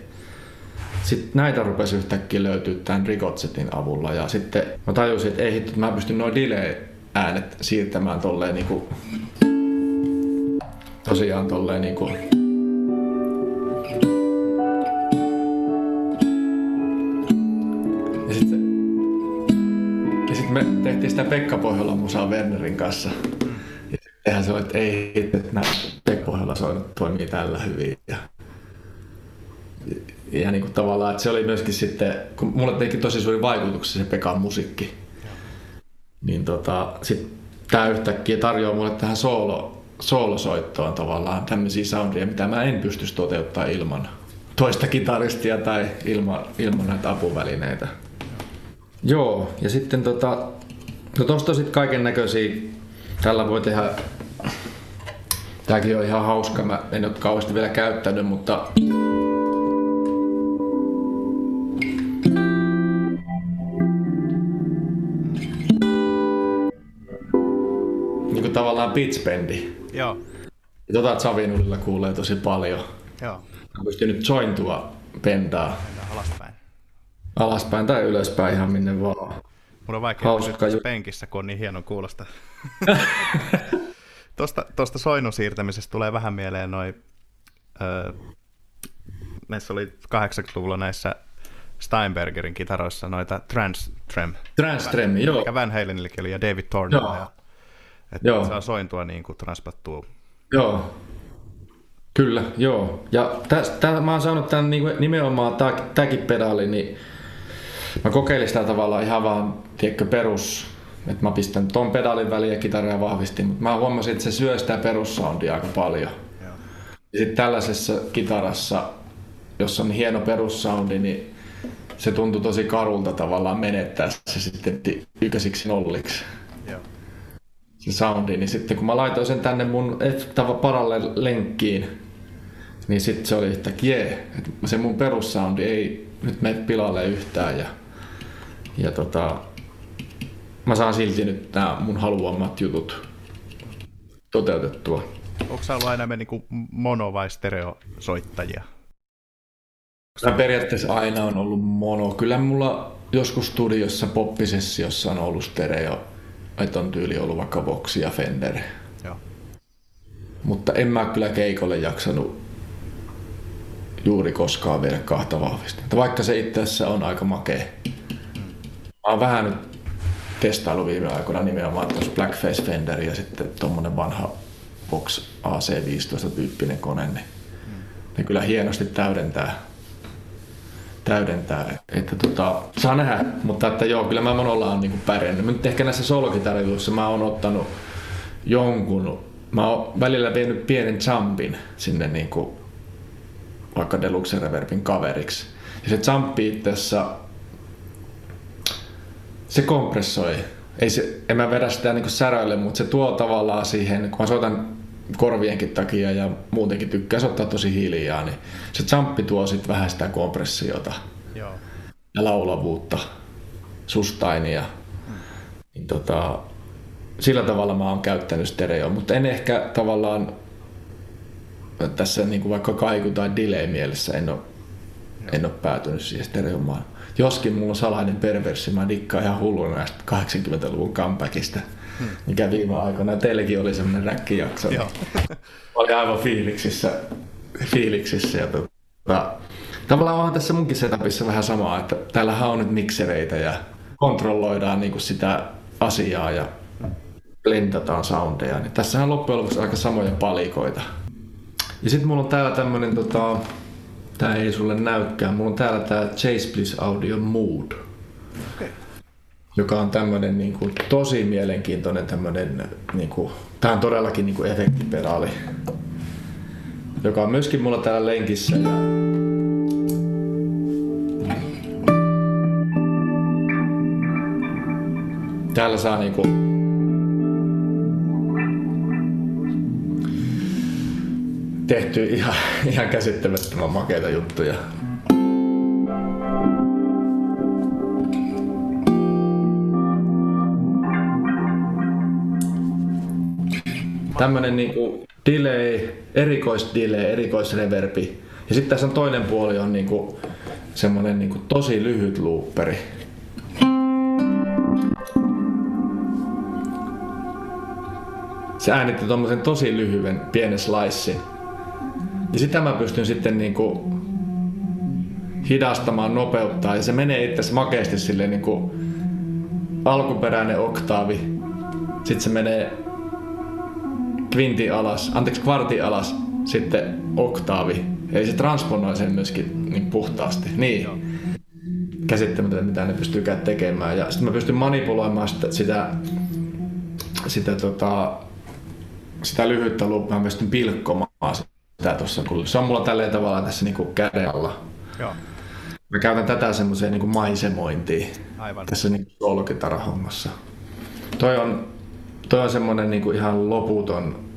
sitten näitä rupesi yhtäkkiä löytyä tämän Rigotsetin avulla. Ja sitten mä tajusin, että ei hitto, että mä pystyn noin delay-äänet siirtämään tolleen niinku, tosiaan tolleen niinku, ja sitten ja sit me tehtiin sitä Pekka Pohjolan musaa Wernerin kanssa. Ja eihän se ole, että ei hitto, että pohjalla soinut toimii tällä hyvin. Ja, ja niin kuin tavallaan, että se oli myöskin sitten, kun mulle teki tosi suuri vaikutuksia se Pekan musiikki, niin tota, sitten tämä yhtäkkiä tarjoaa mulle tähän soolo, soolosoittoon tavallaan tämmöisiä soundia, mitä mä en pystyisi toteuttaa ilman toista kitaristia tai ilman, ilman näitä apuvälineitä. Joo, ja sitten tota, no tosta sitten kaiken näköisiä, tällä voi tehdä Tääkin on ihan hauska. Mä en ole kauheasti vielä käyttänyt, mutta niin kuin tavallaan pitchbendi. Joo. Ja tota Savinulilla kuulee tosi paljon. Joo. Mä pystyn nyt jointua Mennään alaspäin. alaspäin tai ylöspäin ihan minne vaan. Mulla on vaikea Hauska pysyä penkissä, kun on niin hienon kuulosta. [laughs] Tuosta, tuosta soinun siirtämisestä tulee vähän mieleen noin, öö, näissä oli 80-luvulla näissä Steinbergerin kitaroissa noita Trans Trem, Transtrem, joo. mikä Van Halenillekin oli, ja David Thornilla. Joo. Ja, että Joo. saa sointua niin kuin transpattua. Joo. Kyllä, joo. Ja tästä, mä oon saanut tämän niinku nimenomaan tämäkin pedaali, niin mä kokeilin sitä tavallaan ihan vaan, tiedätkö, perus, että mä pistän ton pedaalin väliin ja kitaria vahvistin, mutta mä huomasin, että se syö sitä perussoundia aika paljon. Joo. Ja sitten tällaisessa kitarassa, jossa on hieno perussoundi, niin se tuntui tosi karulta tavallaan menettää se sitten ykkösiksi nolliksi Joo. se soundi, niin sitten kun mä laitoin sen tänne mun tava paralle lenkkiin, niin sitten se oli yhtäkkiä jee, että se mun perussoundi ei nyt mene pilalle yhtään ja, ja tota, mä saan silti nyt nämä mun haluamat jutut toteutettua. Onko sä ollut aina me niinku mono- vai stereosoittajia? Mä periaatteessa aina on ollut mono. Kyllä mulla joskus studiossa poppisessiossa on ollut stereo, että on tyyli ollut vaikka Vox ja Fender. Joo. Mutta en mä kyllä keikolle jaksanut juuri koskaan viedä kahta vahvistinta, vaikka se itse asiassa on aika makea. Mä oon vähän nyt testailu viime aikoina nimenomaan tuossa Blackface Fender ja sitten tommonen vanha Vox AC15 tyyppinen kone, niin ne kyllä hienosti täydentää, täydentää. Että tota, saa nähdä, mutta että joo, kyllä mä monolla on niinku pärjännyt. Nyt ehkä näissä solokitariluissa mä oon ottanut jonkun, mä oon välillä vienyt pienen jumpin sinne niinku vaikka Deluxe Reverbin kaveriksi. Ja se jumpi itse asiassa, se kompressoi. Ei se, en mä vedä sitä niinku säröille, mutta se tuo tavallaan siihen, kun mä soitan korvienkin takia ja muutenkin tykkää soittaa tosi hiljaa, niin se jumpi tuo sitten vähän sitä kompressiota Joo. ja laulavuutta, sustainia. Niin tota, sillä tavalla mä oon käyttänyt stereo, mutta en ehkä tavallaan tässä niin kuin vaikka kaiku tai delay mielessä en ole, en ole päätynyt siihen stereomaan. Joskin mulla on salainen perverssi, mä dikkaan ihan hulluna näistä 80-luvun comebackista, mikä viime aikoina teilläkin oli semmoinen räkkijakso. niin Joo. oli aivan fiiliksissä, fiiliksissä ja tota, tavallaan onhan tässä munkin setupissa vähän samaa, että täällähän on nyt miksereitä ja kontrolloidaan niinku sitä asiaa ja blendataan soundeja, niin tässähän on loppujen lopuksi aika samoja palikoita. Ja sitten mulla on täällä tämmönen, tota, tää ei sulle näykään, mulla on täällä tää Chase Bliss Audio Mood, Okei. joka on tämmönen niinku, tosi mielenkiintoinen tämmönen, niinku, tää on todellakin niinku efektipedaali, joka on myöskin mulla täällä lenkissä. Ja täällä saa niinku tehty ihan, ihan käsittämättömän makeita juttuja. Tämmönen niinku delay, erikoisdelay, erikoisreverbi. Ja sitten tässä on toinen puoli on niinku semmonen niinku tosi lyhyt looperi. Se äänitti tommosen tosi lyhyen pienen slicein. Ja sitä mä pystyn sitten niinku hidastamaan, nopeuttaa ja se menee itse asiassa makeasti silleen niinku alkuperäinen oktaavi. Sitten se menee kvinti alas, anteeksi kvarti alas, sitten oktaavi. Eli se transponoi sen myöskin niin puhtaasti. Niin. Käsittämätöntä, mitä ne pystyykään tekemään. Ja sitten mä pystyn manipuloimaan sitä, sitä, sitä, tota, sitä lyhyttä loopia, mä pystyn pilkkomaan sitä tuossa. kun Se on mulla tälleen tavalla tässä niinku käden alla. Joo. Mä käytän tätä semmoiseen niinku maisemointiin Aivan. tässä niinku soolokitarahommassa. Toi on, toi on semmonen niinku ihan loputon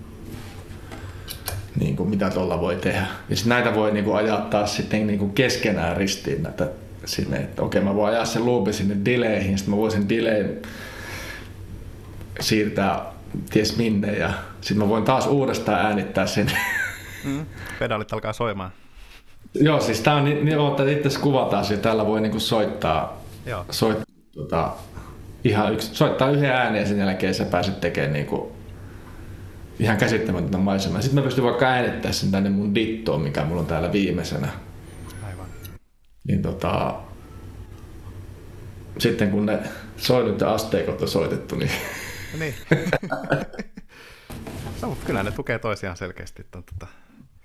niin kuin, mitä tuolla voi tehdä. Ja sit näitä voi niin kuin, ajaa taas sitten niin kuin keskenään ristiin näitä sinne, että okei mä voin ajaa sen loopin sinne delayhin, sitten mä voin sen delayn siirtää ties minne ja sitten mä voin taas uudestaan äänittää sen. Mm, pedalit alkaa soimaan. Joo, siis tää on niin, niin että itse kuvataan ja tällä voi niinku soittaa, Joo. soittaa tota, ihan yksi, soittaa yhden äänen ja sen jälkeen sä pääset tekemään niinku ihan käsittämätöntä maisemaa. Sitten mä pystyn vaikka äänittää sen tänne mun dittoon, mikä mulla on täällä viimeisenä. Aivan. Niin tota, sitten kun ne soinut ja asteikot on soitettu, niin... niin. [laughs] no, mutta kyllä ne tukee toisiaan selkeästi. Tota.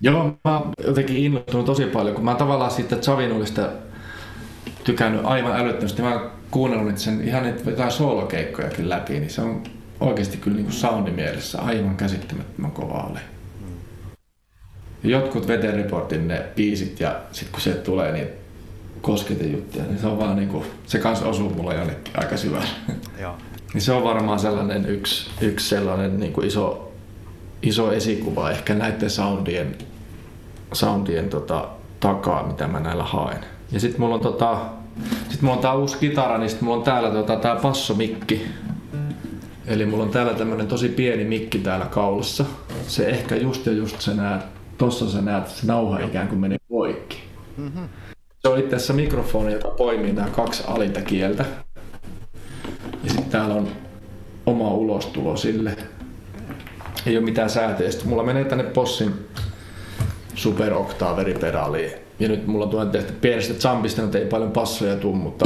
Joo, mä oon jotenkin innostunut tosi paljon, kun mä oon tavallaan siitä Chavinulista tykännyt aivan älyttömästi. Mä oon kuunnellut sen ihan niitä jotain soolokeikkojakin läpi, niin se on oikeasti kyllä niin soundi mielessä aivan käsittämättömän kova oli. Jotkut Reportin ne biisit ja sitten kun se tulee niin kosketejuttuja, niin se on vaan niin kuin, se kanssa osuu mulle jonnekin aika syvälle. Joo. [laughs] niin se on varmaan sellainen yksi, yksi sellainen niin kuin iso, iso esikuva ehkä näiden soundien, soundien tota, takaa, mitä mä näillä haen. Ja sitten mulla on tota, sit mulla on tää uusi kitara, niin sit mulla on täällä tota, tää passomikki, Eli mulla on täällä tämmönen tosi pieni mikki täällä kaulassa. Se ehkä just ja just sä näet, tossa sä näet, että se nauha ikään kuin menee poikki. Mm-hmm. Se on itse asiassa mikrofoni, joka poimii nämä kaksi alinta kieltä. Ja sitten täällä on oma ulostulo sille. Ei ole mitään sääteistä. Mulla menee tänne Possin Super Octaveri-pedaaliin. Ja nyt mulla on tehty pienestä jumpista, ei paljon passoja tuu, mutta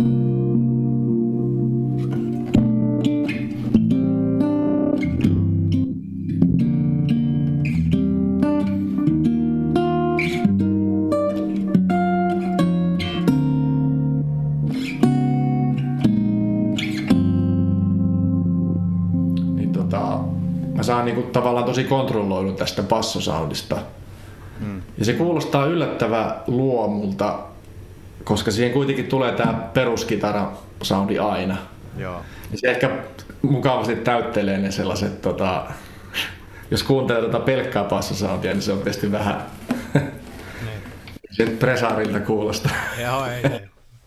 niinku tavallaan tosi kontrolloinut tästä bassosoundista. Ja se kuulostaa yllättävän luomulta, koska siihen kuitenkin tulee tämä peruskitara soundi aina. Joo. Ja se ehkä mukavasti täyttelee ne sellaiset, tota, jos kuuntelee tätä pelkkää bassosoundia, niin se on tietysti vähän niin. sen presarilta kuulostaa. Joo, ei, ei.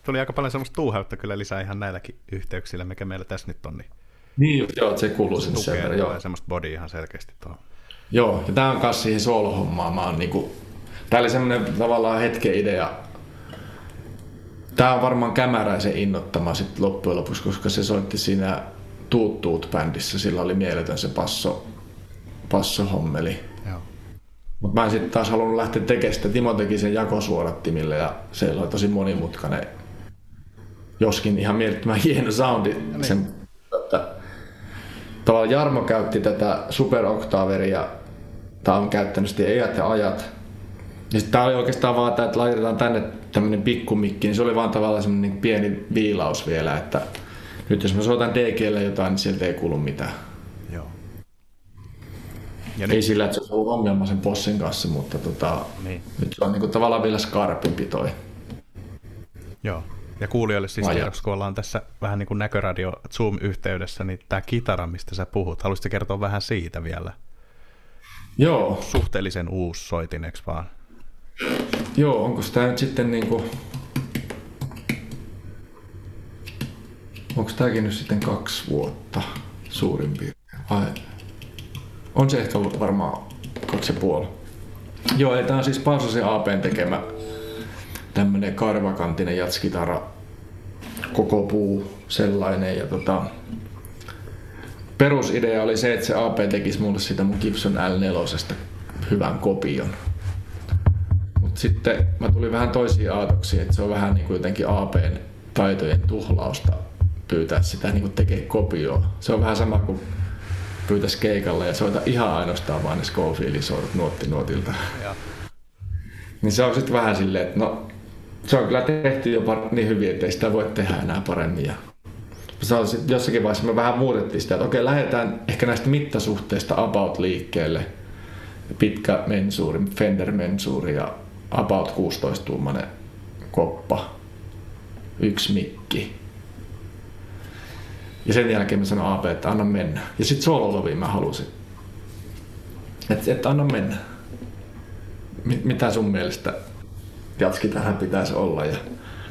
Tuli aika paljon semmoista tuuheutta kyllä lisää ihan näilläkin yhteyksillä, mikä meillä tässä nyt on. Niin niin just, joo, että se kuuluu sinne sen verran. Joo. semmoista body ihan selkeästi tuohon. Joo, ja tää on kanssa siihen soolohommaan. Mä oon niinku, tää oli semmonen tavallaan hetken idea. Tää on varmaan kämäräisen innottama sit loppujen lopuksi, koska se soitti siinä Tuut bändissä. Sillä oli mieletön se passo, passohommeli. Joo. Mut mä en sitten taas halunnut lähteä tekemään sitä. Timo teki sen jakosuodattimille ja se oli tosi monimutkainen. Joskin ihan mielettömän hieno soundi niin. sen että tavallaan Jarmo käytti tätä Super Octaveria, tämä on käyttänyt sitten ajat ja ajat. Ja sitten tämä oli oikeastaan vaan, että laitetaan tänne tämmöinen pikkumikki, niin se oli vaan tavallaan semmoinen niin pieni viilaus vielä, että nyt jos mä soitan DGlle jotain, niin sieltä ei kuulu mitään. Joo. Ja ei nyt... sillä, että se olisi ollut ongelma sen possin kanssa, mutta tota, niin. nyt se on niin kuin tavallaan vielä skarpimpi toi. Joo. Ja kuulijoille siis tiedoksi, kun ollaan tässä vähän niin kuin näköradio Zoom-yhteydessä, niin tämä kitara, mistä sä puhut, haluaisitko kertoa vähän siitä vielä? Joo. Suhteellisen uusi soitin, eikö vaan? Joo, onko tämä nyt sitten niin kuin... Onko tämäkin nyt sitten kaksi vuotta suurin piirtein? Vai on se ehkä varmaan kaksi ja puoli. Joo, tämä on siis Pausasen APn tekemä tämmönen karvakantinen jatskitara, koko puu sellainen. Ja tota, perusidea oli se, että se AP tekisi mulle sitä mun Gibson L4 hyvän kopion. Mutta sitten mä tulin vähän toisiin aatoksiin, että se on vähän niin kuin jotenkin APn taitojen tuhlausta pyytää sitä niin kuin tekee kopioa. Se on vähän sama kuin pyytäisi keikalle ja soita ihan ainoastaan vain ne Schofieldin nuotti nuotilta. Ja. Niin se on sitten vähän silleen, että no se on kyllä tehty jopa niin hyvin, että ei sitä voi tehdä enää paremmin. Ja se on sit jossakin vaiheessa me vähän muutettiin sitä, että okei, lähdetään ehkä näistä mittasuhteista about liikkeelle. Pitkä mensuuri, Fender mensuuri ja about 16-tuumainen koppa. Yksi mikki. Ja sen jälkeen mä sanoin AP, että anna mennä. Ja sitten soololoviin mä halusin. Että et anna mennä. mitä sun mielestä jatskitaran pitäisi olla ja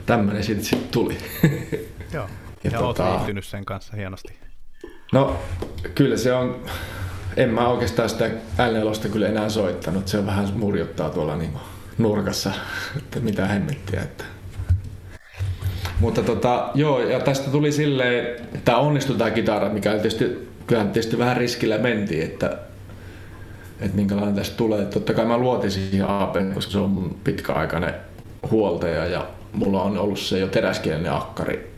tämmöinen siitä sitten tuli. [laughs] Joo, ja, ja tota, oot liittynyt sen kanssa hienosti. No kyllä se on, en mä oikeastaan sitä l kyllä enää soittanut, se on vähän murjottaa tuolla niin nurkassa, että mitä hemmettiä. Että. Mutta tota, joo, ja tästä tuli silleen, että onnistui tämä kitara, mikä tietysti, kyllähän tietysti vähän riskillä mentiin, että, että minkälainen tästä tulee. Totta kai mä luotin siihen AP, koska se on mun pitkäaikainen huoltaja ja mulla on ollut se jo teräskielinen akkari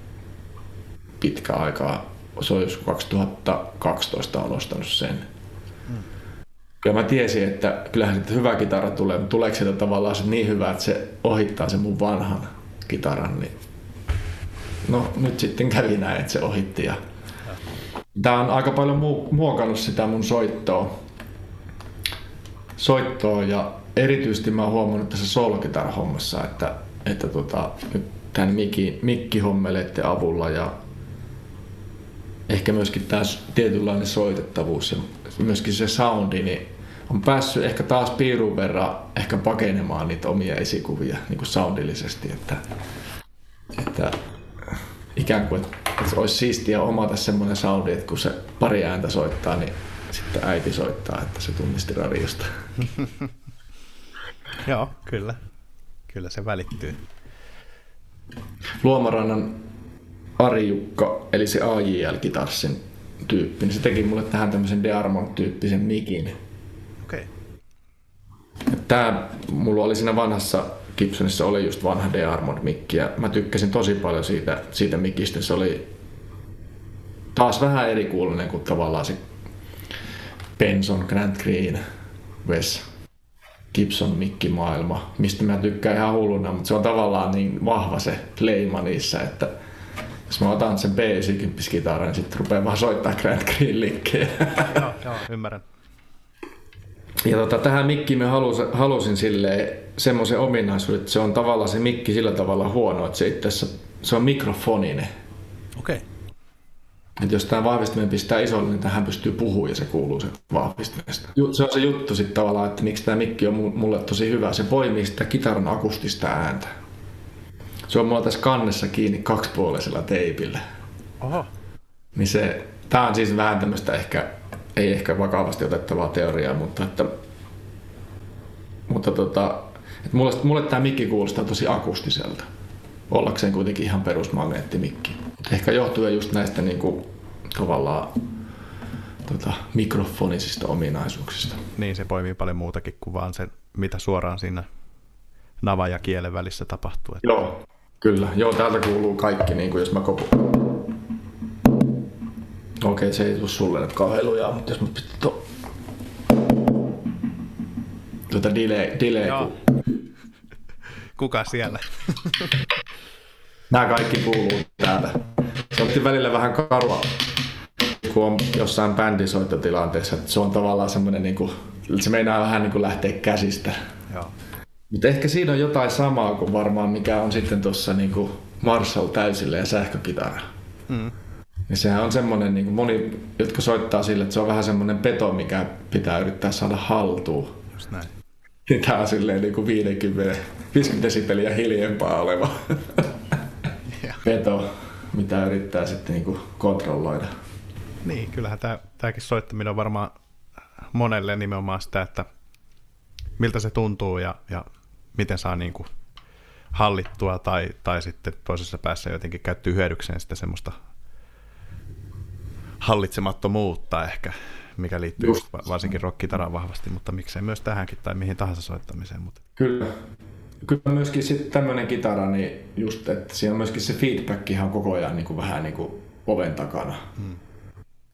pitkä aikaa. Se on jos 2012 on ostanut sen. Kyllä mä tiesin, että kyllähän se hyvä kitara tulee, mutta tuleeko se tavallaan se niin hyvä, että se ohittaa sen mun vanhan kitaran, niin no nyt sitten kävi näin, että se ohitti. Ja... Tämä on aika paljon muokannut sitä mun soittoa. soittoa ja erityisesti mä oon huomannut tässä soolokitar-hommassa, että, että tota, nyt tämän mikki, mikkihommeleiden avulla ja ehkä myöskin tämä tietynlainen soitettavuus ja myöskin se soundi, niin on päässyt ehkä taas piirun verran ehkä pakenemaan niitä omia esikuvia niin kuin soundillisesti, että, että ikään kuin, että olisi siistiä omata semmoinen soundi, että kun se pari ääntä soittaa, niin sitten äiti soittaa, että se tunnisti radiosta. [laughs] Joo, kyllä. Kyllä se välittyy. Luomarannan Ari Jukka, eli se AJL-kitarsin tyyppi, niin se teki mulle tähän tämmöisen Dearmond-tyyppisen mikin. Okei. Okay. Tämä mulla oli siinä vanhassa Gibsonissa oli just vanha Dearmond-mikki ja mä tykkäsin tosi paljon siitä, siitä mikistä. Se oli taas vähän eri kuulunen kuin tavallaan se Benson, Grant Green, Wes Gibson mikkimaailma, mistä mä tykkään ihan hulluna, mutta se on tavallaan niin vahva se leima niissä, että jos mä otan sen B90-kitaran, niin sitten rupeaa vaan soittaa Grant Green liikkeen. [laughs] joo, joo, ymmärrän. Ja tota, tähän mikkiin mä halusin, halusin sille semmoisen ominaisuuden, että se on tavallaan se mikki sillä tavalla huono, että se itse se on mikrofoninen. Okei. Okay. Että jos tämä vahvistiminen pistää isolle, niin tähän pystyy puhumaan ja se kuuluu se vahvistimesta. Se on se juttu sitten tavallaan, että miksi tämä mikki on mulle tosi hyvä. Se poimii sitä kitaran akustista ääntä. Se on mulla tässä kannessa kiinni kaksipuolisella teipillä. Oho. Niin se, tää on siis vähän tämmöistä ehkä, ei ehkä vakavasti otettavaa teoriaa, mutta että, mutta tota, että mulle, mulle tämä mikki kuulostaa tosi akustiselta. Ollakseen kuitenkin ihan perusmagneettimikki. Ehkä johtuen just näistä niin kuin, tavallaan tota, mikrofonisista ominaisuuksista. Niin, se poimii paljon muutakin kuin vaan se, mitä suoraan siinä navan ja kielen välissä tapahtuu. Että... Joo, Kyllä, joo, täältä kuuluu kaikki, niin kuin jos mä kopu... Okei, se ei tule sulle nyt kauhean lujaa, mutta jos mä pistän to... Tuota delay, delay joo. Ku... Kuka siellä? Nämä kaikki kuuluu täältä. Se on välillä vähän karua, kun on jossain bändisoittotilanteessa, se on tavallaan semmoinen, niin kuin, se meinaa vähän niin kuin lähteä käsistä. Joo. Mutta ehkä siinä on jotain samaa kuin varmaan mikä on sitten tuossa niinku Marshall täysille ja sähkökitara. Mm. Ja sehän on semmoinen, niin moni, jotka soittaa sille, että se on vähän semmoinen peto, mikä pitää yrittää saada haltuun. Just näin. Ja tämä on silleen niin kuin 50, 50 desibeliä hiljempaa oleva [laughs] peto, mitä yrittää sitten niin kuin kontrolloida. Niin, kyllähän tämä, tämäkin soittaminen on varmaan monelle nimenomaan sitä, että miltä se tuntuu ja, ja miten saa niin kuin hallittua tai, tai sitten toisessa päässä jotenkin käyttyy hyödykseen sitä semmoista hallitsemattomuutta ehkä, mikä liittyy just. varsinkin rockitaraan vahvasti, mutta miksei myös tähänkin tai mihin tahansa soittamiseen. Mutta... Kyllä. Kyllä myöskin sitten tämmöinen kitara, niin just, että siinä on myöskin se feedback ihan koko ajan niin kuin vähän niin kuin oven takana. Hmm.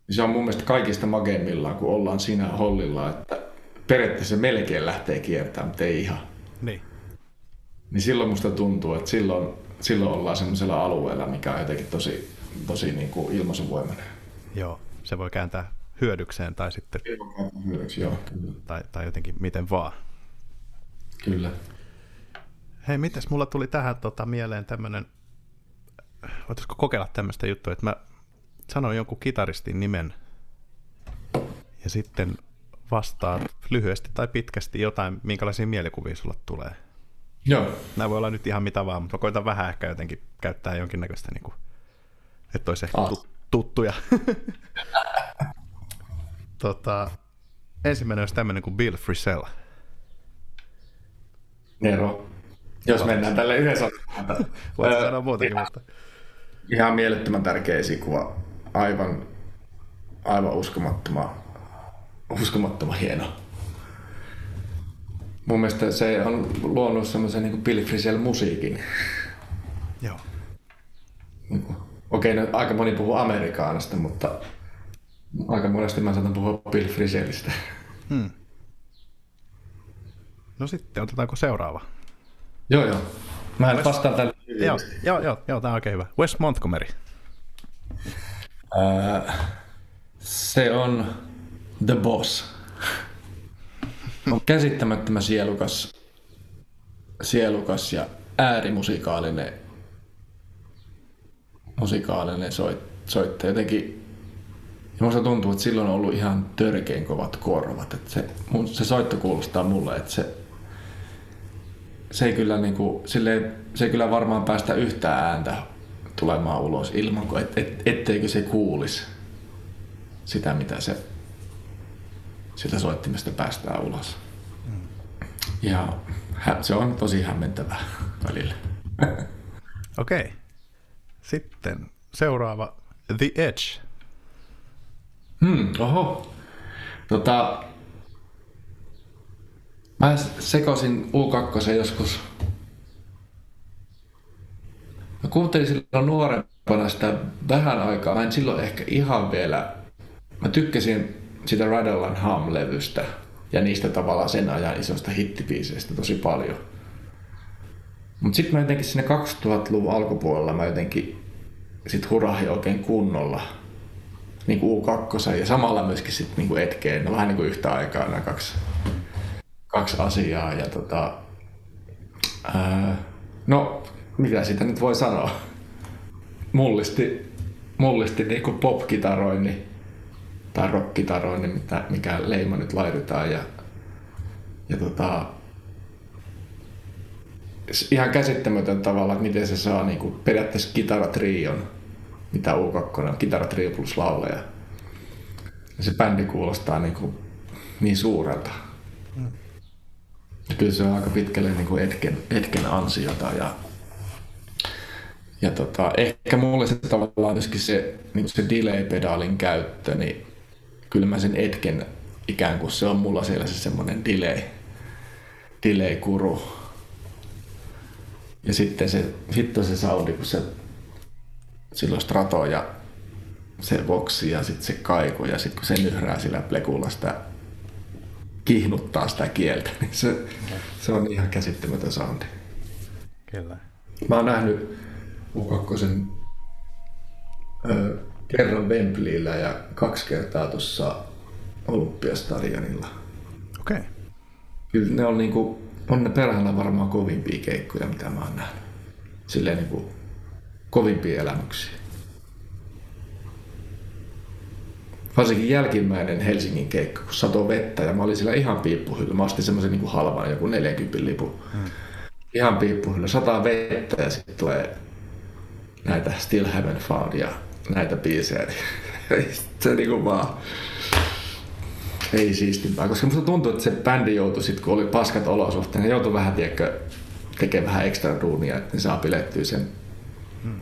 Se on mun mielestä kaikista mageimmillaan, kun ollaan siinä hollilla, että periaatteessa melkein lähtee kiertämään, mutta ei ihan. Niin. Niin silloin musta tuntuu, että silloin, silloin ollaan semmoisella alueella, mikä on jotenkin tosi, tosi niin kuin ilmaisuvoimainen. Joo, se voi kääntää hyödykseen tai sitten... Hyödyksi, joo. Tai, tai jotenkin miten vaan. Kyllä. Hei, mitäs mulla tuli tähän tota, mieleen tämmöinen, voitaisiko kokeilla tämmöistä juttua, että mä sanon jonkun kitaristin nimen ja sitten vastaat lyhyesti tai pitkästi jotain, minkälaisia mielikuvia sulla tulee. Joo. Nämä voi olla nyt ihan mitä vaan, mutta koitan vähän ehkä jotenkin käyttää jonkinnäköistä, niin kuin, että olisi ehkä ah. tuttuja. [laughs] tota, ensimmäinen olisi tämmöinen kuin Bill Frisell. Nero. Jos Valmis. mennään tälle yhdessä. [laughs] Voit sanoa muutenkin, mutta... Ihan mielettömän tärkeä esikuva. Aivan, aivan uskomattoman, uskomattoman hieno. Mun mielestä se on luonut semmoisen niin Bill Frisell musiikin. Joo. Niin okei, okay, no, aika moni puhuu Amerikaanasta, mutta aika monesti mä saatan puhua Bill Frisellistä. Hmm. No sitten, otetaanko seuraava? Joo, joo. Mä en West... vastaan tälle. Joo, joo, joo, joo, tämä on oikein hyvä. Wes Montgomery. Uh, se on The Boss. On käsittämättömän sielukas, sielukas ja äärimusikaalinen musikaalinen soit, soittaja. Jotenkin ja musta tuntuu, että silloin on ollut ihan törkein kovat korvat. Että se, mun, se soitto kuulostaa mulle, että se, se ei kyllä, niin kuin, sille, se ei kyllä varmaan päästä yhtään ääntä tulemaan ulos ilman, et, et, etteikö se kuulisi sitä, mitä se sitä soittimesta päästään ulos. Mm. Ja se on tosi hämmentävää välillä. Okei. Okay. Sitten seuraava The Edge. Hmm, oho. Tota, mä sekosin U2 joskus. Mä kuuntelin silloin nuorempana sitä vähän aikaa. Mä en silloin ehkä ihan vielä... Mä tykkäsin sitä Radellan Hum-levystä ja niistä tavallaan sen ajan isoista hittibiiseistä tosi paljon. Mutta sitten mä jotenkin sinne 2000-luvun alkupuolella mä jotenkin sit hurahin oikein kunnolla niin kuin U2 ja samalla myöskin sitten niin etkeen, no vähän niin kuin yhtä aikaa nämä kaksi, kaksi asiaa. Ja tota, ää, no, mitä sitä nyt voi sanoa? Mullisti, mullisti niin kuin pop-kitaroinnin tai rock-kitaroinnin, mikä leima nyt laitetaan. Ja, ja tota, ihan käsittämätön tavalla, että miten se saa niin kuin periaatteessa kitaratrion, mitä U2 on, kitaratrio plus lauleja. Ja se bändi kuulostaa niin, kuin niin suurelta. Mm. Ja kyllä se on aika pitkälle niin kuin etken, etken ansiota ja, ja tota, ehkä mulle se tavallaan myöskin se, niin se delay-pedaalin käyttö, niin kyllä mä sen etken ikään kuin se on mulla siellä se semmoinen delay, delay-kuru ja sitten se, sitten se soundi, kun se silloin strato ja se voksi ja sitten se kaiku ja sitten kun se nyhrää sillä plekulla sitä kihnuttaa sitä kieltä, [laughs] niin se, se on ihan käsittämätön soundi. Kyllä. Mä oon nähnyt U2 ö, kerran Wembleyllä ja kaksi kertaa tuossa Olympiastadionilla. Okei. Okay. Kyllä ne on niinku on ne perhana varmaan kovimpia keikkoja, mitä mä oon nähnyt. Silleen niin kuin kovimpia elämyksiä. Varsinkin jälkimmäinen Helsingin keikka, kun satoi vettä ja mä olin siellä ihan piippuhyllä. Mä ostin semmoisen niin halvan, joku 40 lipu. Hmm. Ihan piippuhyllä. Sataa vettä ja sitten tulee näitä Still Haven't Found ja näitä biisejä. [laughs] se niin kuin vaan ei siistimpää, koska musta tuntuu, että se bändi joutui sitten, kun oli paskat olosuhteet, ne joutui vähän, tiedätkö, tekemään vähän ekstra duunia, että ne saa pilettyä sen hmm.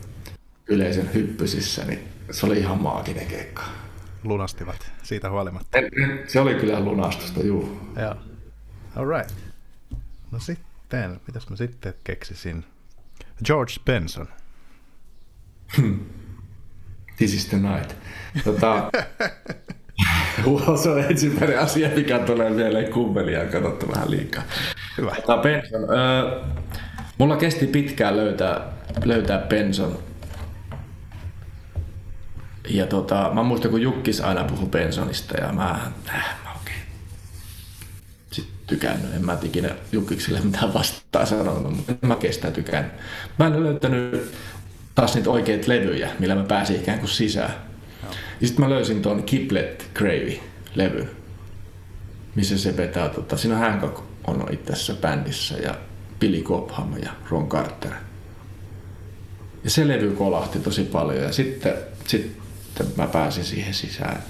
yleisön hyppysissä, niin se oli ihan maaginen keikka. Lunastivat siitä huolimatta. Se oli kyllä lunastusta, juu. Joo. All right. No sitten, mitäs mä sitten keksisin? George Benson. This is the night. Tota, se on ensimmäinen asia, mikä tulee mieleen kummelia katsottu vähän liikaa. Hyvä. Tämä Benson. Äh, mulla kesti pitkään löytää, löytää Benson. Ja tota, mä muistan, kun Jukkis aina puhui Bensonista ja mä, äh, mä oikein sitten tykännyt. En mä ikinä Jukkikselle mitään vastaa sanonut, mutta en mä kestä tykännyt. Mä en löytänyt taas niitä oikeita levyjä, millä mä pääsin ikään kuin sisään ja sitten mä löysin tuon Kiplet Gravy-levyn. missä se vetää. Tota, siinä Hancock on itse tässä bändissä ja Billy Cobham ja Ron Carter. Ja se levy kolahti tosi paljon ja sitten, sitten mä pääsin siihen sisään.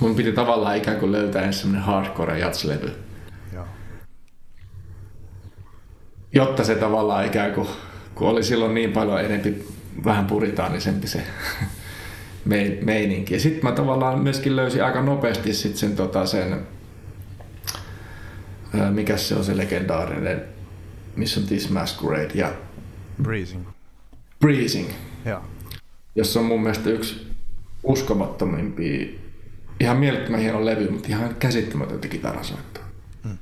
Mun piti tavallaan ikään kuin löytää ensin semmoinen hardcore jatslevy. Joo. Jotta se tavallaan ikään kuin, kun oli silloin niin paljon enempi vähän puritaanisempi se [laughs] meininki. Ja sitten mä tavallaan myöskin löysin aika nopeasti sit sen, tota, sen mikä se on se legendaarinen, missä on This Masquerade ja Breezing. Breezing. Joo. Jossa on mun mielestä yksi uskomattomimpia, ihan mielettömän hieno levy, mutta ihan käsittämätöntä kitarasoittoa. Mm.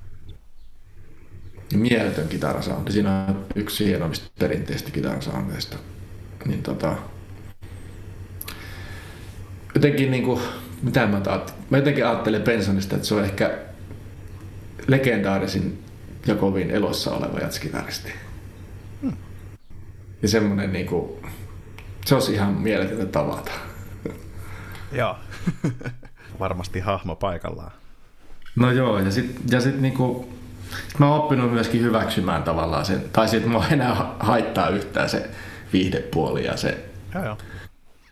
Mieletön kitarasoundi. Siinä on yksi hienommista perinteistä kitarasoundeista. Niin tota, jotenkin niinku, mitä mä, taat, mä jotenkin ajattelen Bensonista, että se on ehkä legendaarisin ja kovin elossa oleva jatskitaristi. Hmm. Ja semmonen niinku, se olisi ihan mieletöntä tavata. Joo, [laughs] varmasti hahmo paikallaan. No joo, ja sitten ja sit niinku, sit mä oon oppinut myöskin hyväksymään tavallaan sen, tai sitten mua enää haittaa yhtään se viihdepuoli ja se joo, joo.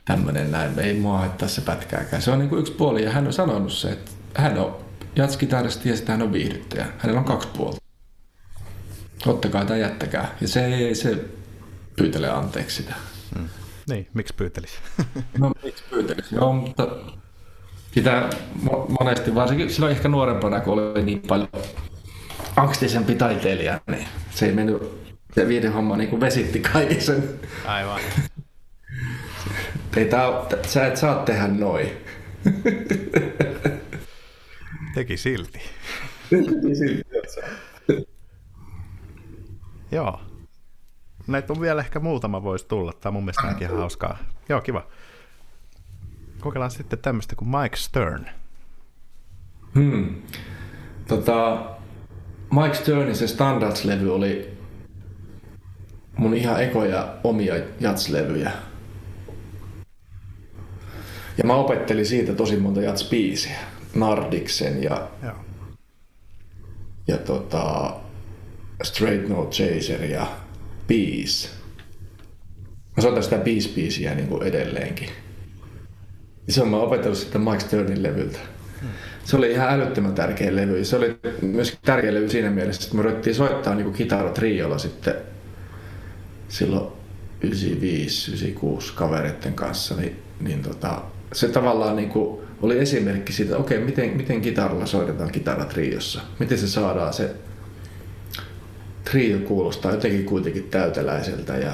tämmöinen näin. Ei mua haittaa se pätkääkään. Se on niinku yksi puoli ja hän on sanonut se, että hän on jatskitaristi ja sitten hän on viihdyttäjä. Hänellä on kaksi puolta. Ottakaa tai jättäkää. Ja se ei se pyytele anteeksi sitä. Hmm. Niin, miksi pyytelisi? [laughs] no miksi pyytelisi, joo, mutta sitä monesti, varsinkin silloin ehkä nuorempana, kun oli niin paljon angstisempi taiteilija, niin se ei mennyt, se viiden homma niin kuin vesitti kaiken sen. Aivan. ei tää, sä et saa tehdä noin. Teki silti. Teki silti, Joo. Näitä on vielä ehkä muutama voisi tulla. Tämä on mun mielestä ainakin ihan hauskaa. Joo, kiva. Kokeillaan sitten tämmöistä kuin Mike Stern. Hmm. Tota, Mike Sternin se Standards-levy oli mun ihan ekoja omia jatslevyjä. Ja mä opettelin siitä tosi monta jatspiisiä. Nardiksen ja, Joo. ja tota, Straight No Chaser ja Peace. Mä soitan sitä Peace-biisiä niin kuin edelleenkin. Ja se on mä opetellut sitten Mike Sternin levyltä. Hmm. Se oli ihan älyttömän tärkeä levy. Se oli myös tärkeä levy siinä mielessä, että me ruvettiin soittaa niin kitaratriolla sitten silloin 95-96 kavereiden kanssa, niin, niin tota, se tavallaan niin kuin oli esimerkki siitä, okei, okay, miten, miten kitaralla soitetaan kitaratriossa. Miten se saadaan se trio kuulostaa jotenkin kuitenkin täyteläiseltä ja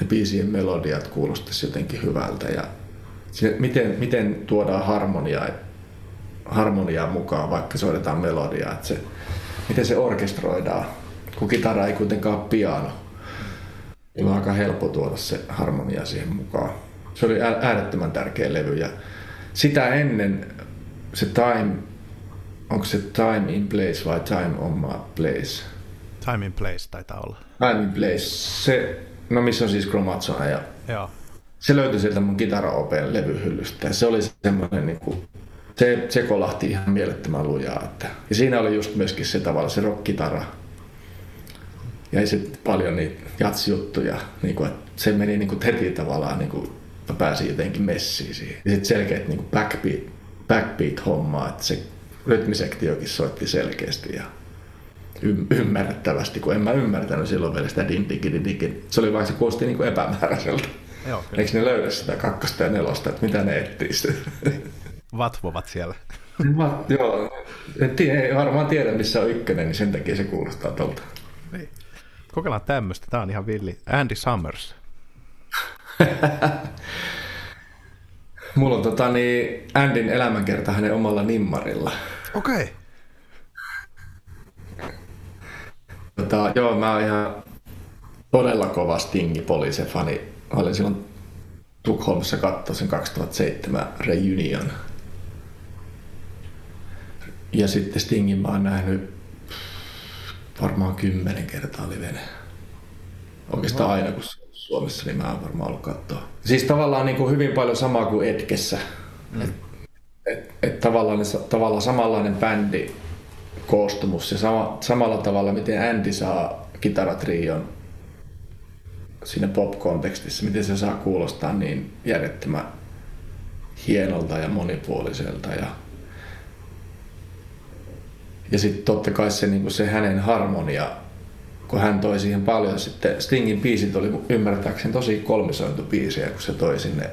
ne biisien melodiat kuulostaisi jotenkin hyvältä ja se, miten, miten tuodaan harmoniaa, harmoniaa mukaan, vaikka soitetaan melodiaa, että se, miten se orkestroidaan, kun kitara ei kuitenkaan ole piano. Niin on aika helppo tuoda se harmonia siihen mukaan. Se oli äärettömän tärkeä levy ja sitä ennen se time, onko se time in place vai time on my place? Time in place taitaa olla. Time in place. Se, no missä on siis Chromatsona ja Joo. se löytyi sieltä mun kitara levyhyllystä ja se oli semmoinen niin kuin, se, se kolahti ihan mielettömän lujaa. Että, ja siinä oli just myöskin se tavalla se rock-kitara. Ja se paljon niitä jatsjuttuja, niin kuin, että se meni niin kuin heti tavallaan niin kuin mä pääsin jotenkin messiin siihen. Ja sitten selkeät niin backbeat, backbeat-hommaa, että se rytmisektiokin soitti selkeästi ja y- ymmärrettävästi, kun en mä ymmärtänyt silloin vielä sitä din din din Se oli vain se kuulosti niin kuin epämääräiseltä. Joo, Eikö ne löydä sitä kakkosta ja nelosta, että mitä ne etsii Vatvovat siellä. Va, joo, en tiedä, ei varmaan tiedä missä on ykkönen, niin sen takia se kuulostaa tuolta. Kokeillaan tämmöistä, tämä on ihan villi. Andy Summers. Mulla on tota, niin Andin elämänkerta hänen omalla nimmarilla. Okei. Okay. Tota, joo, mä oon ihan todella kova Stingi poliise fani. Olin silloin Tukholmassa katsoa sen 2007 Reunion. Ja sitten Stingin mä oon nähnyt varmaan kymmenen kertaa livenä. Oikeastaan aina kun Suomessa, niin mä oon varmaan ollut katsoa. Siis tavallaan niin kuin hyvin paljon samaa kuin Etkessä. Mm. Et, et, et tavallaan, tavallaan samanlainen bändi, koostumus ja sama, samalla tavalla, miten Andy saa kitaratrion siinä pop-kontekstissa, miten se saa kuulostaa niin järjettömän hienolta ja monipuoliselta. Ja, ja sitten totta kai se, niin se hänen harmonia, kun hän toi siihen paljon. Sitten, Stingin biisit oli ymmärtääkseni tosi kolmisointubiisiä, kun se toi sinne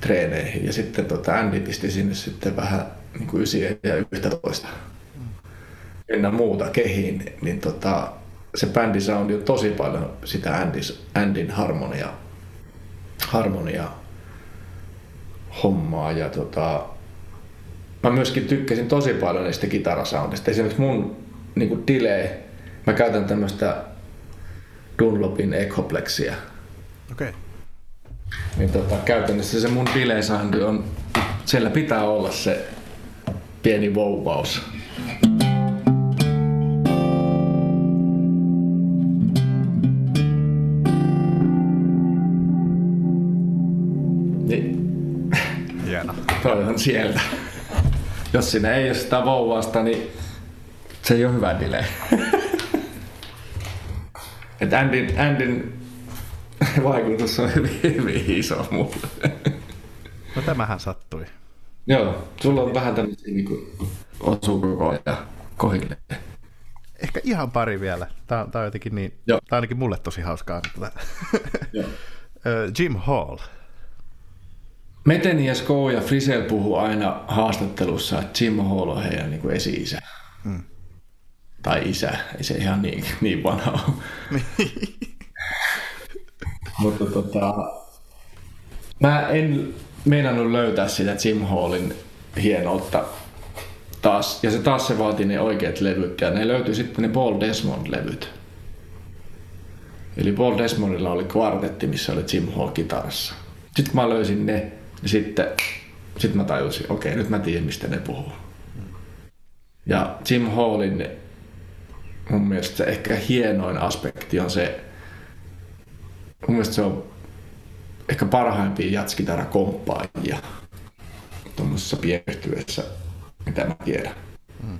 treeneihin. Ja sitten tota Andy pisti sinne sitten vähän niin kuin 9 ja 11 ynnä muuta kehiin, niin tota, se bändi soundi on tosi paljon sitä Andys, Andin harmonia, harmonia hommaa. Ja tota, mä myöskin tykkäsin tosi paljon niistä kitarasoundista. Esimerkiksi mun niin kuin delay, mä käytän tämmöistä Dunlopin Echoplexia. Okei. Okay. Niin tota, käytännössä se mun delay soundi on, siellä pitää olla se pieni vouvaus. Toihan sieltä. Jos sinne ei ole sitä vouvasta, niin se ei ole hyvä delay. [laughs] Et Andin, Andin vaikutus on hyvin, hyvin iso mulle. No tämähän sattui. Joo, sulla on vähän tämmöisiä niin osukokoja kohille. Ehkä ihan pari vielä. Tämä, tämä on jotenkin niin, Joo. tämä on ainakin mulle tosi hauskaa. Joo. [laughs] Jim Hall. Meteni ja Sko ja Frisel puhuu aina haastattelussa, että Jim Hall on heidän niin esi-isä. Hmm. Tai isä, ei se ihan niin, niin vanha ole. [laughs] Mutta tota, mä en meinannut löytää sitä Jim Hallin hienoutta taas. Ja se taas se vaati ne oikeat levyt ja ne löytyi sitten ne Paul Desmond-levyt. Eli Paul Desmondilla oli kvartetti, missä oli Jim Hall kitarassa. Sitten kun mä löysin ne, ja sitten sit mä tajusin, okei, nyt mä tiedän, mistä ne puhuu. Ja Jim Hallin mun mielestä se ehkä hienoin aspekti on se, mun mielestä se on ehkä parhaimpia jatskitarakomppaajia tuommoisessa pienehtyessä, mitä mä tiedän. Mm.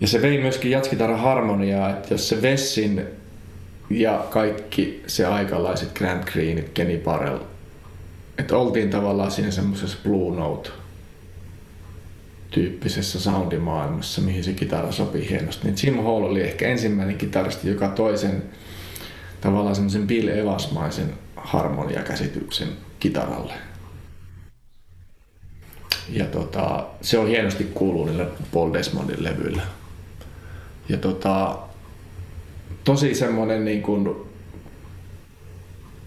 Ja se vei myöskin jatskitara harmoniaa, että jos se Vessin ja kaikki se aikalaiset Grand Greenit, Kenny Parell, että oltiin tavallaan siinä semmoisessa Blue Note tyyppisessä soundimaailmassa, mihin se kitara sopii hienosti. Niin Jim Hall oli ehkä ensimmäinen kitaristi, joka toisen tavallaan semmoisen Bill Evasmaisen harmoniakäsityksen kitaralle. Ja tota, se on hienosti kuuluu niille Paul Desmondin levyillä. Ja tota, tosi semmoinen niin kuin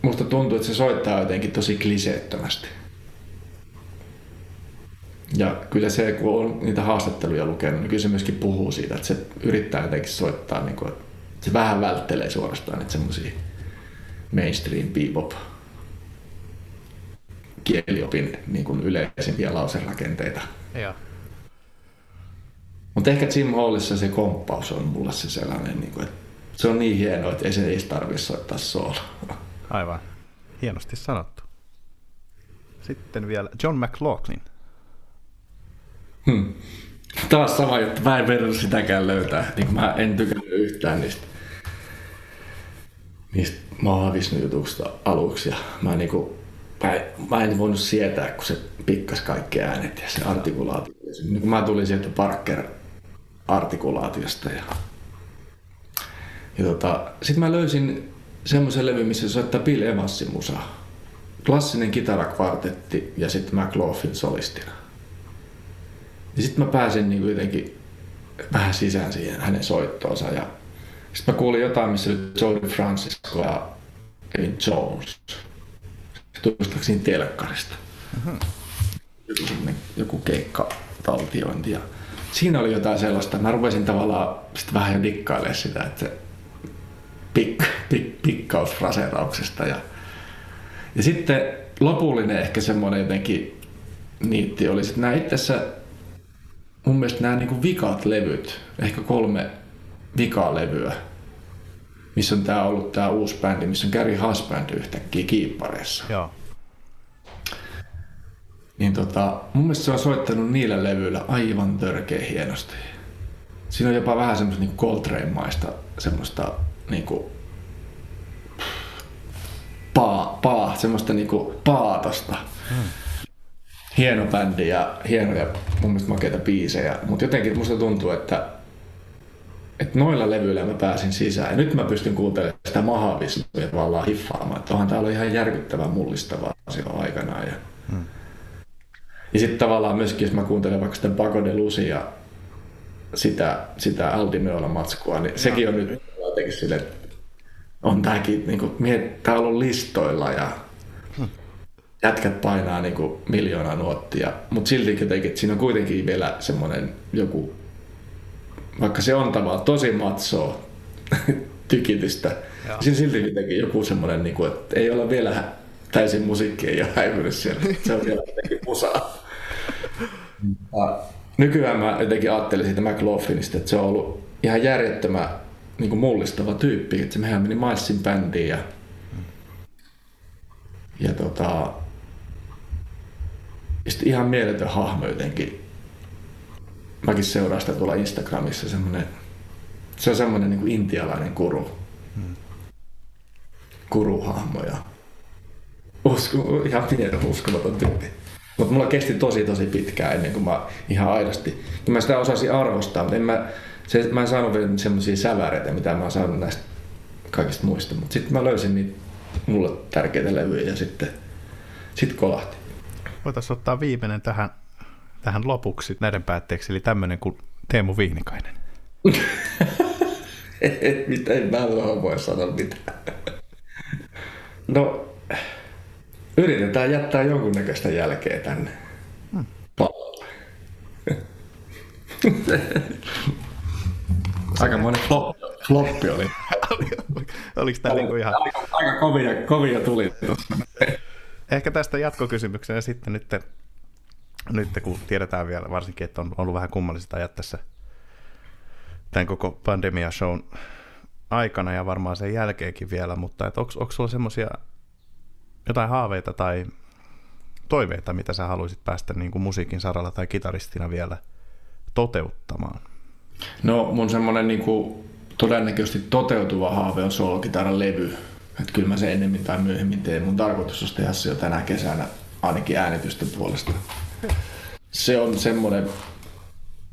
musta tuntuu, että se soittaa jotenkin tosi kliseettömästi. Ja kyllä se, kun on niitä haastatteluja lukenut, niin kyllä se myöskin puhuu siitä, että se yrittää jotenkin soittaa, niin kuin, että se vähän välttelee suorastaan niitä semmoisia mainstream bebop kieliopin niin kuin yleisimpiä lauserakenteita. Mutta ehkä Jim Hallissa se komppaus on mulle se sellainen, niin kuin, että se on niin hienoa, että ei se edes tarvitse soittaa soola. Aivan. Hienosti sanottu. Sitten vielä John McLaughlin. Hmm. Taas sama juttu. Mä en verran sitäkään löytää. Niin mä en tykännyt yhtään niistä, niistä maavisnujutuksista aluksi. Ja mä, niinku, mä, mä, en voinut sietää, kun se pikkas kaikki äänet ja se artikulaatio. Niin mä tulin sieltä Parker-artikulaatiosta. Ja, ja tota, sitten mä löysin semmoisen levy, missä se soittaa Bill Evansin musaa. Klassinen kitarakvartetti ja sitten McLaughlin solistina. Ja sitten mä pääsin niin jotenkin vähän sisään siihen hänen soittoonsa. Ja sitten mä kuulin jotain, missä oli Jody Francisco ja Kevin Jones. Tuli telkkarista. Uh-huh. Joku, joku keikka taltiointi. Ja siinä oli jotain sellaista. Mä rupesin tavallaan sit vähän jo dikkailemaan sitä, että se pik, pik, pikkausfraseerauksesta. Ja, ja sitten lopullinen ehkä semmoinen jotenkin niitti oli sitten nämä itse mun mielestä nämä niinku vikat levyt, ehkä kolme vikaa levyä, missä on tää ollut tämä uusi bändi, missä on Gary Husband yhtäkkiä kiippareissa. Joo. niin tota, mun mielestä se on soittanut niillä levyillä aivan törkeä hienosti. Siinä on jopa vähän semmoista niin Coltrane-maista semmoista niin kuin, paa, paa, semmoista niin kuin paatosta. Hmm. Hieno bändi ja hienoja mun mielestä makeita biisejä, mutta jotenkin musta tuntuu, että että noilla levyillä mä pääsin sisään. Ja nyt mä pystyn kuuntelemaan sitä mahavisluja tavallaan hiffaamaan. Että onhan tää ollut ihan järkyttävän mullistavaa silloin aikanaan. Ja, hmm. ja sitten tavallaan myöskin, jos mä kuuntelen vaikka sitä Paco de Lucia, sitä, sitä Aldimeola matskua, niin sekin on nyt jotenkin sille, on tääkin, niin kuin, tää on ollut listoilla ja hmm. jätkät painaa niin kuin miljoona nuottia, mutta silti jotenkin, että siinä on kuitenkin vielä semmoinen joku vaikka se on tavallaan tosi matsoa [laughs] tykitystä, Joo. siinä silti jotenkin joku semmoinen, niin kuin, että ei ole vielä täysin musiikki ei ole häivynyt siellä. Se on vielä jotenkin musaa. [laughs] nykyään mä jotenkin ajattelin siitä McLaughlinista, että se on ollut ihan järjettömän niin kuin mullistava tyyppi. Että mehän meni Milesin bändiin ja, ja tota, ihan mieletön hahmo jotenkin mäkin seuraan sitä tuolla Instagramissa, semmoinen, se on semmoinen niin kuin intialainen kuru. Kuruhahmo ja usko, ihan pieni uskomaton tyyppi. Mutta mulla kesti tosi tosi pitkään ennen kuin mä ihan aidosti, kun mä sitä osasin arvostaa, mutta en mä, se, mä en saanut vielä semmoisia säväreitä, mitä mä oon saanut näistä kaikista muista. Mutta sitten mä löysin niitä mulle tärkeitä levyjä ja sitten sit kolahti. Voitaisiin ottaa viimeinen tähän tähän lopuksi näiden päätteeksi, eli tämmöinen kuin Teemu Viinikainen. [laughs] Mitä en mä voi sanoa mitään. [laughs] No, yritetään jättää jonkunnäköistä jälkeä tänne hmm. pallolle. [laughs] Aika monen flop, floppi oli. [laughs] Oliko tämä niinku ihan... Aika, aika kovia, kovia tuli Ehkä tästä jatkokysymyksenä sitten nyt nyt kun tiedetään vielä varsinkin, että on ollut vähän kummallista ajat tässä tämän koko pandemia-shown aikana ja varmaan sen jälkeenkin vielä, mutta onko, onko sulla semmoisia jotain haaveita tai toiveita, mitä sä haluaisit päästä niin kuin musiikin saralla tai kitaristina vielä toteuttamaan? No mun semmoinen kuin todennäköisesti toteutuva haave on soolokitaran levy. Että kyllä mä sen ennemmin tai myöhemmin teen. Mun tarkoitus olisi tehdä se jo tänä kesänä ainakin äänitysten puolesta se on semmoinen,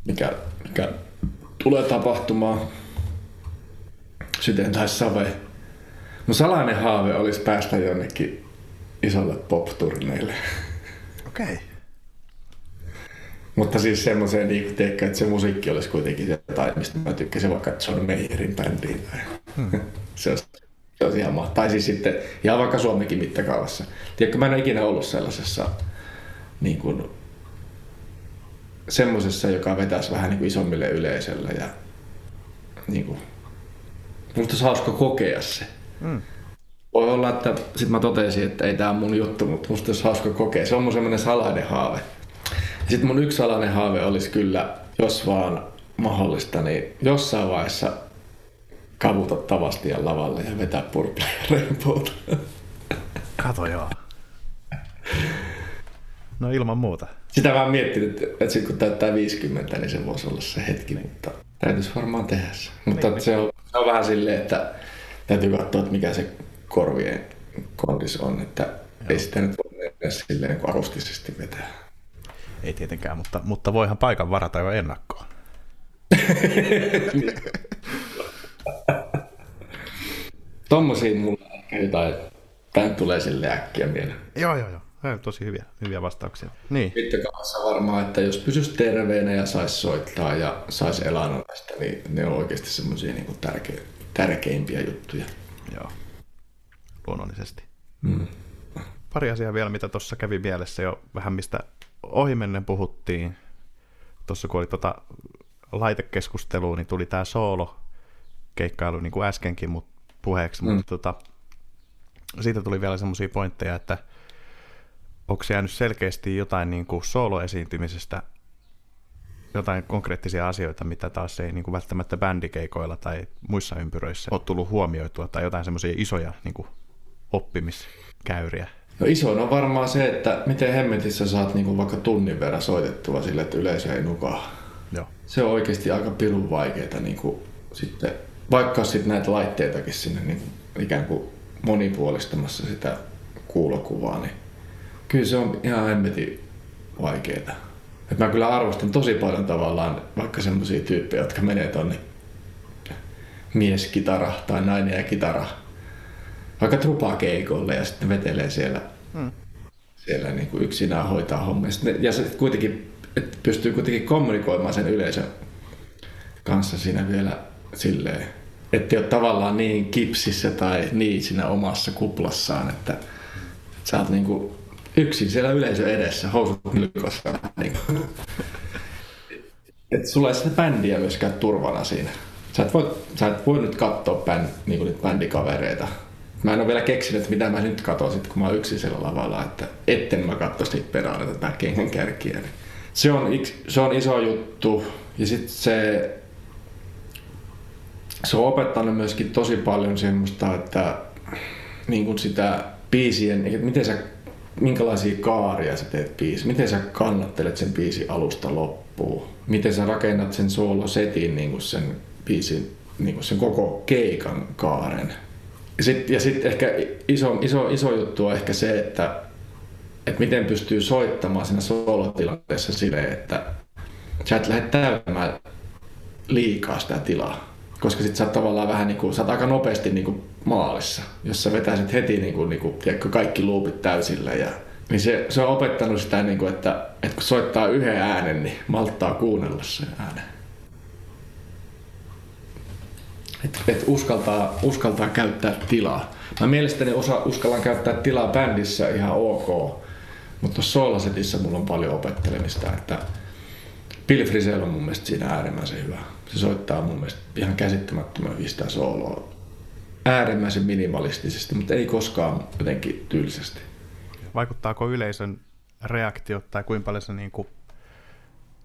mikä, mikä tulee tapahtumaan. Sitten tai save. No salainen haave olisi päästä jonnekin isolle pop-turneille. Okei. Okay. Mutta siis semmoiseen, niin teikö, että se musiikki olisi kuitenkin jotain, mistä mä tykkäsin vaikka John Mayerin bändiin. Tai hmm. [laughs] se, olisi, se olisi ihan mahtavaa. Tai siis sitten ihan vaikka Suomenkin mittakaavassa. Tiedätkö, mä en ole ikinä ollut sellaisessa niin kuin, semmoisessa, joka vetäisi vähän niin kuin isommille yleisölle ja niin kuin, musta olisi hauska kokea se. Mm. Voi olla, että sitten mä totesin, että ei tämä mun juttu, mutta musta olisi hauska kokea. Se on mun semmoinen salainen haave. Sitten mun yksi salainen haave olisi kyllä, jos vaan mahdollista, niin jossain vaiheessa kavuta Tavastian lavalle ja vetää Purple Rainbowta. Kato joo. No ilman muuta. Sitä vaan miettinyt, että sitten kun täyttää 50, niin se voisi olla se hetki, mutta täytyisi varmaan tehdä se. Mutta niin, se, on, se on vähän silleen, että täytyy katsoa, että mikä se korvien kondis on, että Joo. ei sitä nyt voi mennä silleen kuin akustisesti vetää. Ei tietenkään, mutta, mutta voihan paikan varata jo ennakkoon. [laughs] Tommosia mulla jotain, tämä tulee sille äkkiä mieleen. Joo, joo, joo. Tosi hyviä, hyviä vastauksia. Niin. Mittakavassa varmaan, että jos pysyisi terveenä ja saisi soittaa ja saisi elannon tästä, niin ne on oikeasti semmoisia niin tärke, tärkeimpiä juttuja. Joo, luonnollisesti. Mm. Pari asiaa vielä, mitä tuossa kävi mielessä jo vähän, mistä ohimennen puhuttiin. Tuossa kun oli tota laitekeskustelua, niin tuli tämä soolo keikkailu niin kuin äskenkin mut puheeksi, mm. mutta tota, siitä tuli vielä semmoisia pointteja, että – onko jäänyt selkeästi jotain niin kuin soloesiintymisestä, jotain konkreettisia asioita, mitä taas ei niin kuin välttämättä bändikeikoilla tai muissa ympyröissä ole tullut huomioitua, tai jotain semmoisia isoja niin kuin oppimiskäyriä? No isoin on varmaan se, että miten hemmetissä saat niin vaikka tunnin verran soitettua sille, että yleisö ei nukaa. Joo. Se on oikeasti aika pirun vaikeaa niin kuin, sitten, vaikka sitten näitä laitteitakin sinne niin kuin, ikään kuin monipuolistamassa sitä kuulokuvaa, niin kyllä se on ihan hemmetin vaikeaa. Et mä kyllä arvostan tosi paljon tavallaan vaikka semmoisia tyyppejä, jotka menee tonne mieskitara tai nainen ja kitara vaikka trupaa keikolle ja sitten vetelee siellä, hmm. siellä niin kuin yksinään hoitaa hommia. Ja se kuitenkin että pystyy kuitenkin kommunikoimaan sen yleisön kanssa siinä vielä silleen, että ole tavallaan niin kipsissä tai niin siinä omassa kuplassaan, että sä oot niinku yksin siellä yleisön edessä, housut nilkossa. Niin että sulla ei sitä bändiä myöskään turvana siinä. Sä et voi, sä et voi nyt katsoa bänd, niin niitä bändikavereita. Mä en ole vielä keksinyt, mitä mä nyt katson sit, kun mä oon yksin siellä lavalla, että etten mä katso niitä perään tätä kengän kärkiä. Se, on, se on iso juttu. Ja sitten se, se on opettanut myöskin tosi paljon semmoista, että niin kuin sitä biisien, että miten sä, minkälaisia kaaria sä teet biisi, miten sä kannattelet sen biisin alusta loppuun, miten sä rakennat sen soolosetin niin kuin sen biisin, niin kuin sen koko keikan kaaren. Sitten ja sit ehkä iso, iso, iso juttu on ehkä se, että, että miten pystyy soittamaan siinä soolotilanteessa silleen, että sä et lähde täyttämään liikaa sitä tilaa. Koska sit sä oot tavallaan vähän niinku, sä oot aika nopeasti niinku maalissa, jos sä vetäisit heti niinku, niinku, tiedätkö, kaikki luupit täysille ja niin se, se on opettanut sitä, niinku, että, että kun soittaa yhden äänen, niin malttaa kuunnella sen äänen. Että et uskaltaa, uskaltaa käyttää tilaa. Mä mielestäni osa, uskallan käyttää tilaa bändissä ihan ok, mutta tuossa soolasetissä mulla on paljon opettelemista, että Bill Frisell on mun mielestä siinä äärimmäisen hyvä. Se soittaa mun mielestä ihan käsittämättömän hyvin sitä sooloa. Äärimmäisen minimalistisesti, mutta ei koskaan jotenkin tylsästi. Vaikuttaako yleisön reaktiot tai kuinka paljon sä niin kuin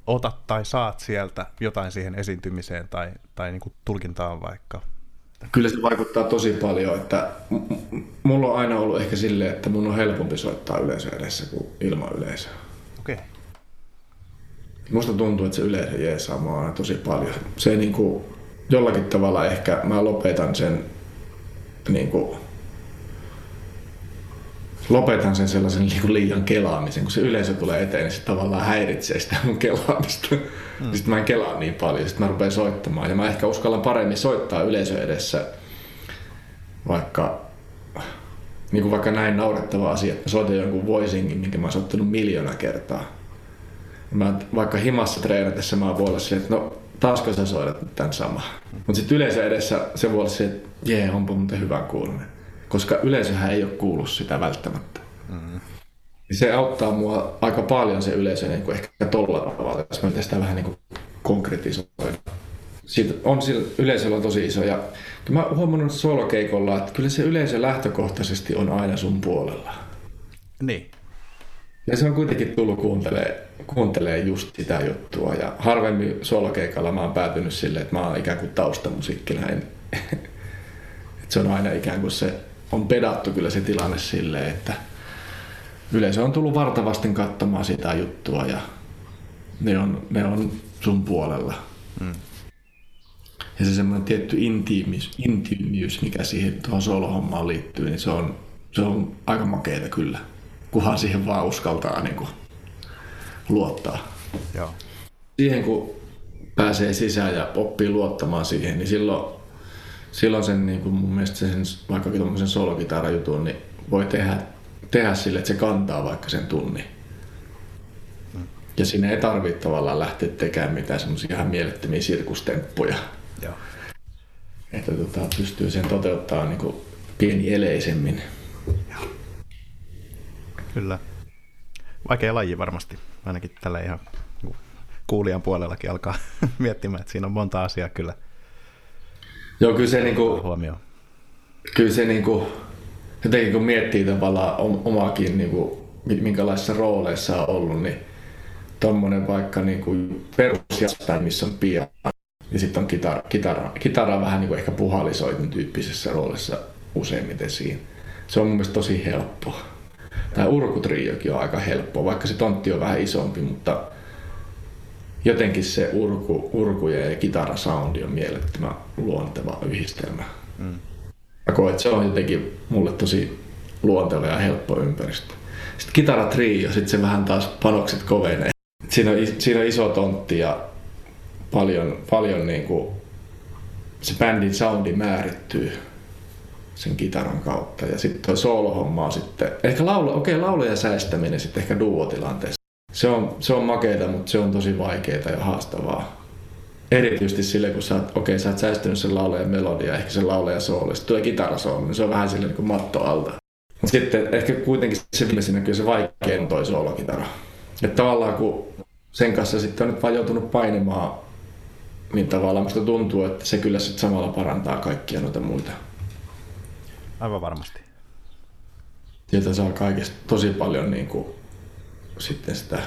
otat tai saat sieltä jotain siihen esiintymiseen tai, tai niin kuin tulkintaan vaikka? Kyllä se vaikuttaa tosi paljon, että mulla on aina ollut ehkä silleen, että mun on helpompi soittaa yleisö edessä kuin ilman yleisöä. Okei. Okay. Musta tuntuu, että se yleisö jeesaa mua aina tosi paljon. Se niin kuin, jollakin tavalla ehkä mä lopetan sen niin kuin, lopetan sen sellaisen niin liian kelaamisen, kun se yleisö tulee eteen, niin se tavallaan häiritsee sitä mun kelaamista. Mm. Sitten mä en kelaa niin paljon, sitten mä rupean soittamaan. Ja mä ehkä uskallan paremmin soittaa yleisö edessä, vaikka, niin kuin vaikka näin naurettava asia, että mä soitan jonkun voisingin, minkä mä oon soittanut miljoona kertaa. Mä, vaikka himassa treenatessa mä voin olla silleen, että no taasko sä soitat tämän sama. Mm. Mutta sitten yleisö edessä se voi olla se, että jee, onpa muuten hyvä kuulunen koska yleisöhän ei ole kuullut sitä välttämättä. Mm. Se auttaa mua aika paljon se yleisö niin kuin ehkä tolla tavalla, jos mä sitä vähän niin kuin konkretisoida. Siitä on sillä yleisöllä on tosi iso ja mä oon huomannut solokeikolla, että kyllä se yleisö lähtökohtaisesti on aina sun puolella. Niin. Ja se on kuitenkin tullut kuuntelee, kuuntelee just sitä juttua ja harvemmin solokeikalla mä oon päätynyt silleen, että mä oon ikään kuin taustamusiikkina. En, [laughs] että se on aina ikään kuin se on pedattu kyllä se tilanne silleen, että yleisö on tullut vartavasti katsomaan sitä juttua ja ne on, ne on sun puolella. Mm. Ja se semmoinen tietty intiimiys, intiimiys, mikä siihen tuohon solohommaan liittyy, niin se on, se on aika makeeta kyllä. Kunhan siihen vaan uskaltaa niin kuin, luottaa. Joo. Siihen kun pääsee sisään ja oppii luottamaan siihen, niin silloin silloin sen niin kuin mun mielestä sen, vaikkakin tuommoisen solokitarajutun, niin voi tehdä, tehdä sille, että se kantaa vaikka sen tunnin. Ja siinä ei tarvitse tavallaan lähteä tekemään mitään semmoisia ihan mielettömiä sirkustemppuja. Joo. Että tota, pystyy sen toteuttamaan niin kuin pieni eleisemmin. Joo. Kyllä. Vaikea laji varmasti, ainakin tällä ihan kuulijan puolellakin alkaa [laughs] miettimään, että siinä on monta asiaa kyllä – Joo, kyllä se, niinku, huomioon. kyllä se niinku, jotenkin kun miettii tavallaan omaakin, niinku, minkälaisissa rooleissa on ollut, niin tuommoinen vaikka niinku perusjastai, missä on pian ja sitten on kitara, kitara, kitara vähän niin kuin ehkä puhalisoitun tyyppisessä roolissa useimmiten siinä. Se on mun mielestä tosi helppoa. Tämä urkutriokin on aika helppo, vaikka se tontti on vähän isompi, mutta jotenkin se urku, urkuja ja kitarasoundi on mielettömän luonteva yhdistelmä. Mm. Mä koen, että se on jotenkin mulle tosi luonteva ja helppo ympäristö. Sitten kitaratrio, sitten se vähän taas panokset kovenee. Siinä on, siinä on iso tontti ja paljon, paljon niin kuin se bändin soundi määrittyy sen kitaran kautta. Ja sitten tuo soolohomma on sitten, ehkä laulu, okei, okay, laulujen säistäminen sitten ehkä duotilanteessa. Se on, se on makeeta, mutta se on tosi vaikeaa ja haastavaa. Erityisesti sille, kun sä, okei, okay, sä oot säistynyt sen laulajan melodia, ehkä sen laulajan sooli, sitten tulee kitarasooli, niin se on vähän sille niin kuin matto alta. Sitten ehkä kuitenkin se viimeisenä kyllä se vaikein on toi soolokitara. Että tavallaan kun sen kanssa sitten on nyt vaan joutunut painimaan, niin tavallaan musta tuntuu, että se kyllä sitten samalla parantaa kaikkia noita muita. Aivan varmasti. Sieltä saa kaikesta tosi paljon niin kuin, sitten sitä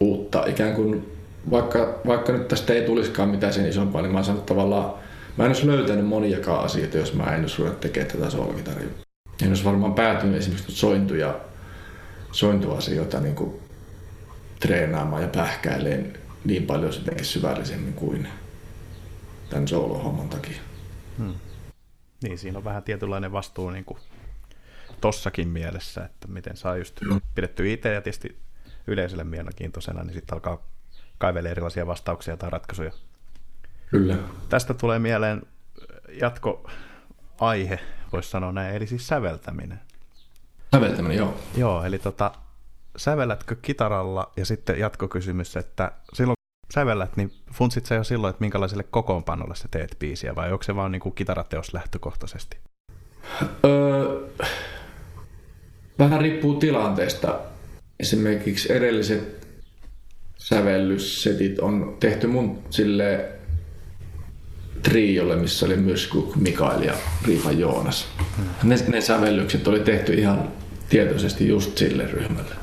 uutta, ikään kuin vaikka, vaikka nyt tästä ei tulisikaan mitään sen isompaa, niin mä sanon tavallaan, mä en olisi löytänyt moniakaan asioita, jos mä en olisi ruvennut tekemään tätä soolokitaria. En olisi varmaan päätynyt esimerkiksi sointuja, sointuasioita niin kuin treenaamaan ja pähkäileen niin paljon jotenkin syvällisemmin kuin tämän soolohomman takia. Hmm. Niin, siinä on vähän tietynlainen vastuu niin kuin tossakin mielessä, että miten saa just pidetty itse ja tietysti yleisölle mielenkiintoisena, niin sitten alkaa kaivella erilaisia vastauksia tai ratkaisuja. Kyllä. Tästä tulee mieleen jatkoaihe, voisi sanoa näin, eli siis säveltäminen. Säveltäminen, joo. Joo, eli tota, sävellätkö kitaralla ja sitten jatkokysymys, että silloin kun sävellät, niin funtsit sä jo silloin, että minkälaiselle kokoonpanolle sä teet biisiä vai onko se vaan niin kuin kitarateos lähtökohtaisesti? Öö, vähän riippuu tilanteesta. Esimerkiksi edelliset sävellyssetit on tehty mun sille triolle, missä oli myös Mikael ja Riifa Joonas. Ne, ne sävellykset oli tehty ihan tietoisesti just sille ryhmälle.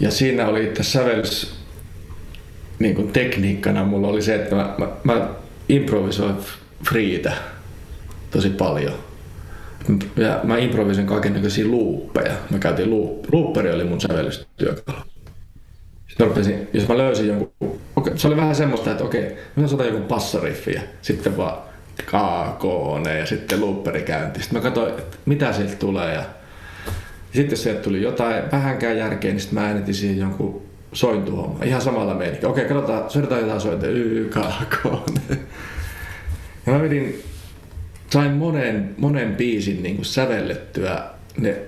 Ja siinä oli tässä sävellys niin kuin tekniikkana mulla oli se, että mä, mä, mä improvisoin friitä tosi paljon. Ja mä improvisoin kaikenlaisia luuppeja. Mä käytin loop, looperi oli mun sävellystyökalu. Sitten mä rupesin, jos mä löysin jonkun, okay, se oli vähän semmoista, että okei, mä soitan joku passariffi ja sitten vaan kaakoone ja sitten looperi käynti. Sitten mä katsoin, että mitä sieltä tulee ja sitten jos sieltä tuli jotain vähänkään järkeä, niin sitten mä äänetin siihen jonkun sointuhomma. Ihan samalla meininki. Okei, katsotaan, soitetaan jotain sointia. YKK. Ja mä vedin, sain monen, monen biisin niin kuin sävellettyä ne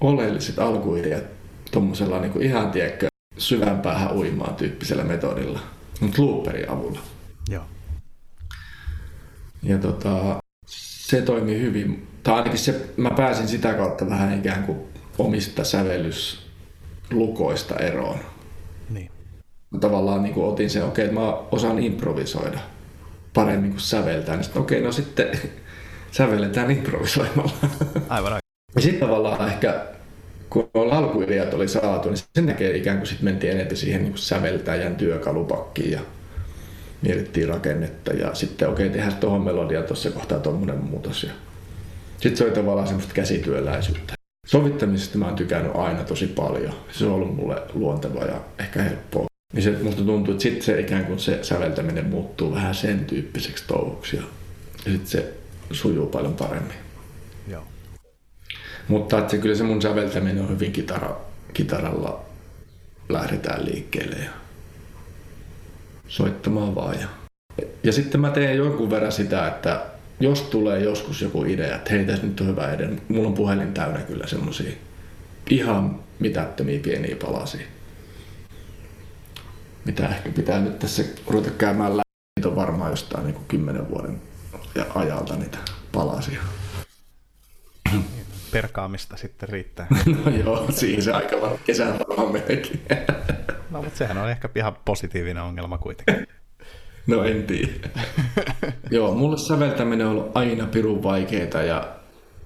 oleelliset alkuideat tuommoisella niin ihan, tiedätkö, syvän päähän uimaan tyyppisellä metodilla, mutta looperin avulla. Joo. Ja tota, se toimi hyvin. Tai ainakin se, mä pääsin sitä kautta vähän ikään kuin omista sävellyslukoista eroon. Niin. Mä tavallaan niin kuin otin sen, okei, okay, että mä osaan improvisoida paremmin kuin säveltää. Niin okei, okay, no sitten sävelletään improvisoimalla. Aivan aivan. Ja sitten tavallaan ehkä kun alkuideat oli saatu, niin sen näkee ikään kuin sitten mentiin enemmän siihen niin säveltäjän työkalupakkiin ja mietittiin rakennetta ja sitten okei, okay, tehdään tuohon melodia tuossa kohtaa tuommoinen muutos. Ja sitten se oli tavallaan semmoista käsityöläisyyttä. Sovittamisesta mä oon tykännyt aina tosi paljon. Se on ollut mulle luonteva ja ehkä helppoa. Niin se musta tuntuu, että sitten se ikään kuin se säveltäminen muuttuu vähän sen tyyppiseksi touhuksi ja sitten se sujuu paljon paremmin. Joo. Mutta että kyllä se mun säveltäminen on hyvin kitara, kitaralla lähdetään liikkeelle ja soittamaan vaan. Ja, ja sitten mä teen jonkun verran sitä, että jos tulee joskus joku idea, että hei tässä nyt on hyvä idea, mulla on puhelin täynnä kyllä semmosia ihan mitättömiä pieniä palasia. Mitä ehkä pitää nyt tässä ruveta käymään läpi. Niitä on varmaan jostain niin kymmenen vuoden ajalta niitä palasia. Perkaamista sitten riittää. [laughs] no joo, siinä se aika vaan kesän varmaan meneekin. no mutta sehän on ehkä ihan positiivinen ongelma kuitenkin. No en tiedä. Joo, mulle säveltäminen on ollut aina pirun vaikeeta ja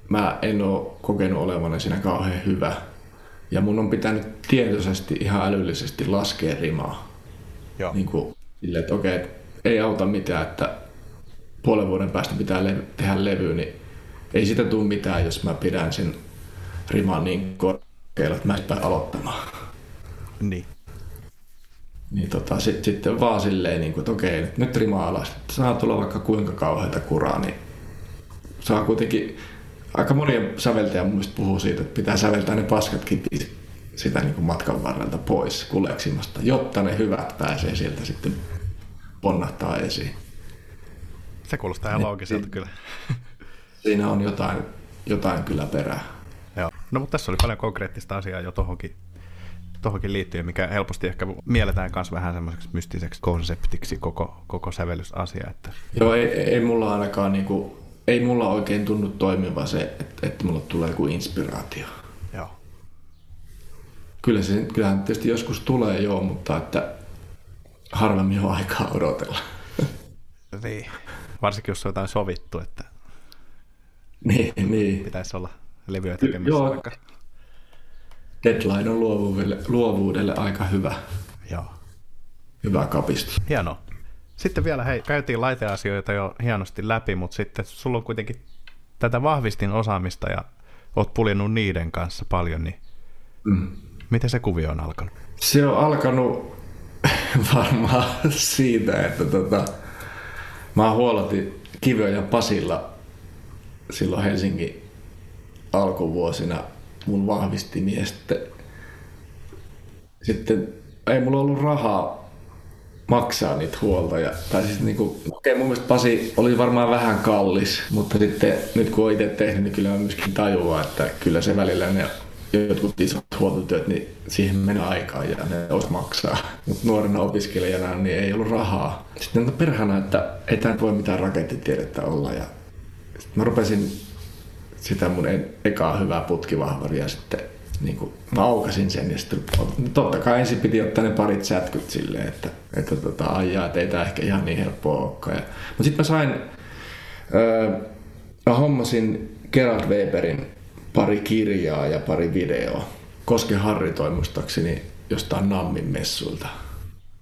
mä en oo kokenut olevani siinä kauhean hyvä. Ja mun on pitänyt tietoisesti ihan älyllisesti laskea rimaa. Joo. Niin kuin sille, että okei, ei auta mitään, että puolen vuoden päästä pitää le- tehdä levy, niin ei sitä tule mitään, jos mä pidän sen rima niin korkealla, että mä en aloittamaan. Niin. Niin tota, sit, sitten vaan silleen, niin kuin, että okei, nyt, nyt rima alas. Saa tulla vaikka kuinka kauheita kuraa, niin saa kuitenkin, aika moni säveltäjä mun puhuu siitä, että pitää säveltää ne paskatkin sitä niin kuin matkan varrelta pois kuleksimasta, jotta ne hyvät pääsee sieltä sitten ponnahtaa esiin. Se kuulostaa ihan niin, loogiselta niin, kyllä. [laughs] Siinä on jotain, jotain kyllä perää. Joo. No mutta tässä oli paljon konkreettista asiaa jo tohonkin, tohonkin liittyen, mikä helposti ehkä mielletään myös vähän semmoiseksi mystiseksi konseptiksi koko, koko sävellysasia. Että... Joo, ei, ei mulla ainakaan niinku, ei mulla oikein tunnu toimiva se, että, että mulla tulee joku inspiraatio. Joo. Kyllä se, kyllähän tietysti joskus tulee joo, mutta että harvemmin on aikaa odotella. Niin, varsinkin jos on jotain sovittu, että niin, niin. pitäisi olla levyä tekemässä Joo. vaikka. Deadline on luovuudelle, luovuudelle aika hyvä. Joo. Hyvä kapistus. Hienoa. Sitten vielä, hei, käytiin laiteasioita jo hienosti läpi, mutta sitten sulla on kuitenkin tätä vahvistin osaamista ja oot puljennut niiden kanssa paljon, niin mm. miten se kuvio on alkanut? Se on alkanut [laughs] varmaan siitä, että tota, mä huolotin Kivö ja Pasilla silloin Helsingin alkuvuosina mun vahvistimia. Sitten, sitten ei mulla ollut rahaa maksaa niitä huolta. Ja, tai siis niinku, okei, mun mielestä Pasi oli varmaan vähän kallis, mutta sitten nyt kun on itse tehnyt, niin kyllä mä myöskin tajuaa, että kyllä se välillä ne jotkut isot huoltotyöt, niin siihen menee aikaa ja ne olisi maksaa. Mutta nuorena opiskelijana niin ei ollut rahaa. Sitten no perhana, että ei tämä voi mitään rakettitiedettä olla. Ja sitten mä rupesin sitä mun ekaa hyvää putkivahvaria sitten niin kuin, mä aukasin sen ja sitten totta kai ensin piti ottaa ne parit sätkyt silleen, että, että tota, ajaa, että ei tämä ehkä ihan niin helppoa olekaan. Ja, mutta sitten mä sain, öö, mä hommasin Gerald Weberin pari kirjaa ja pari videoa. Koske Harri toimistakseni jostain Nammin messuilta.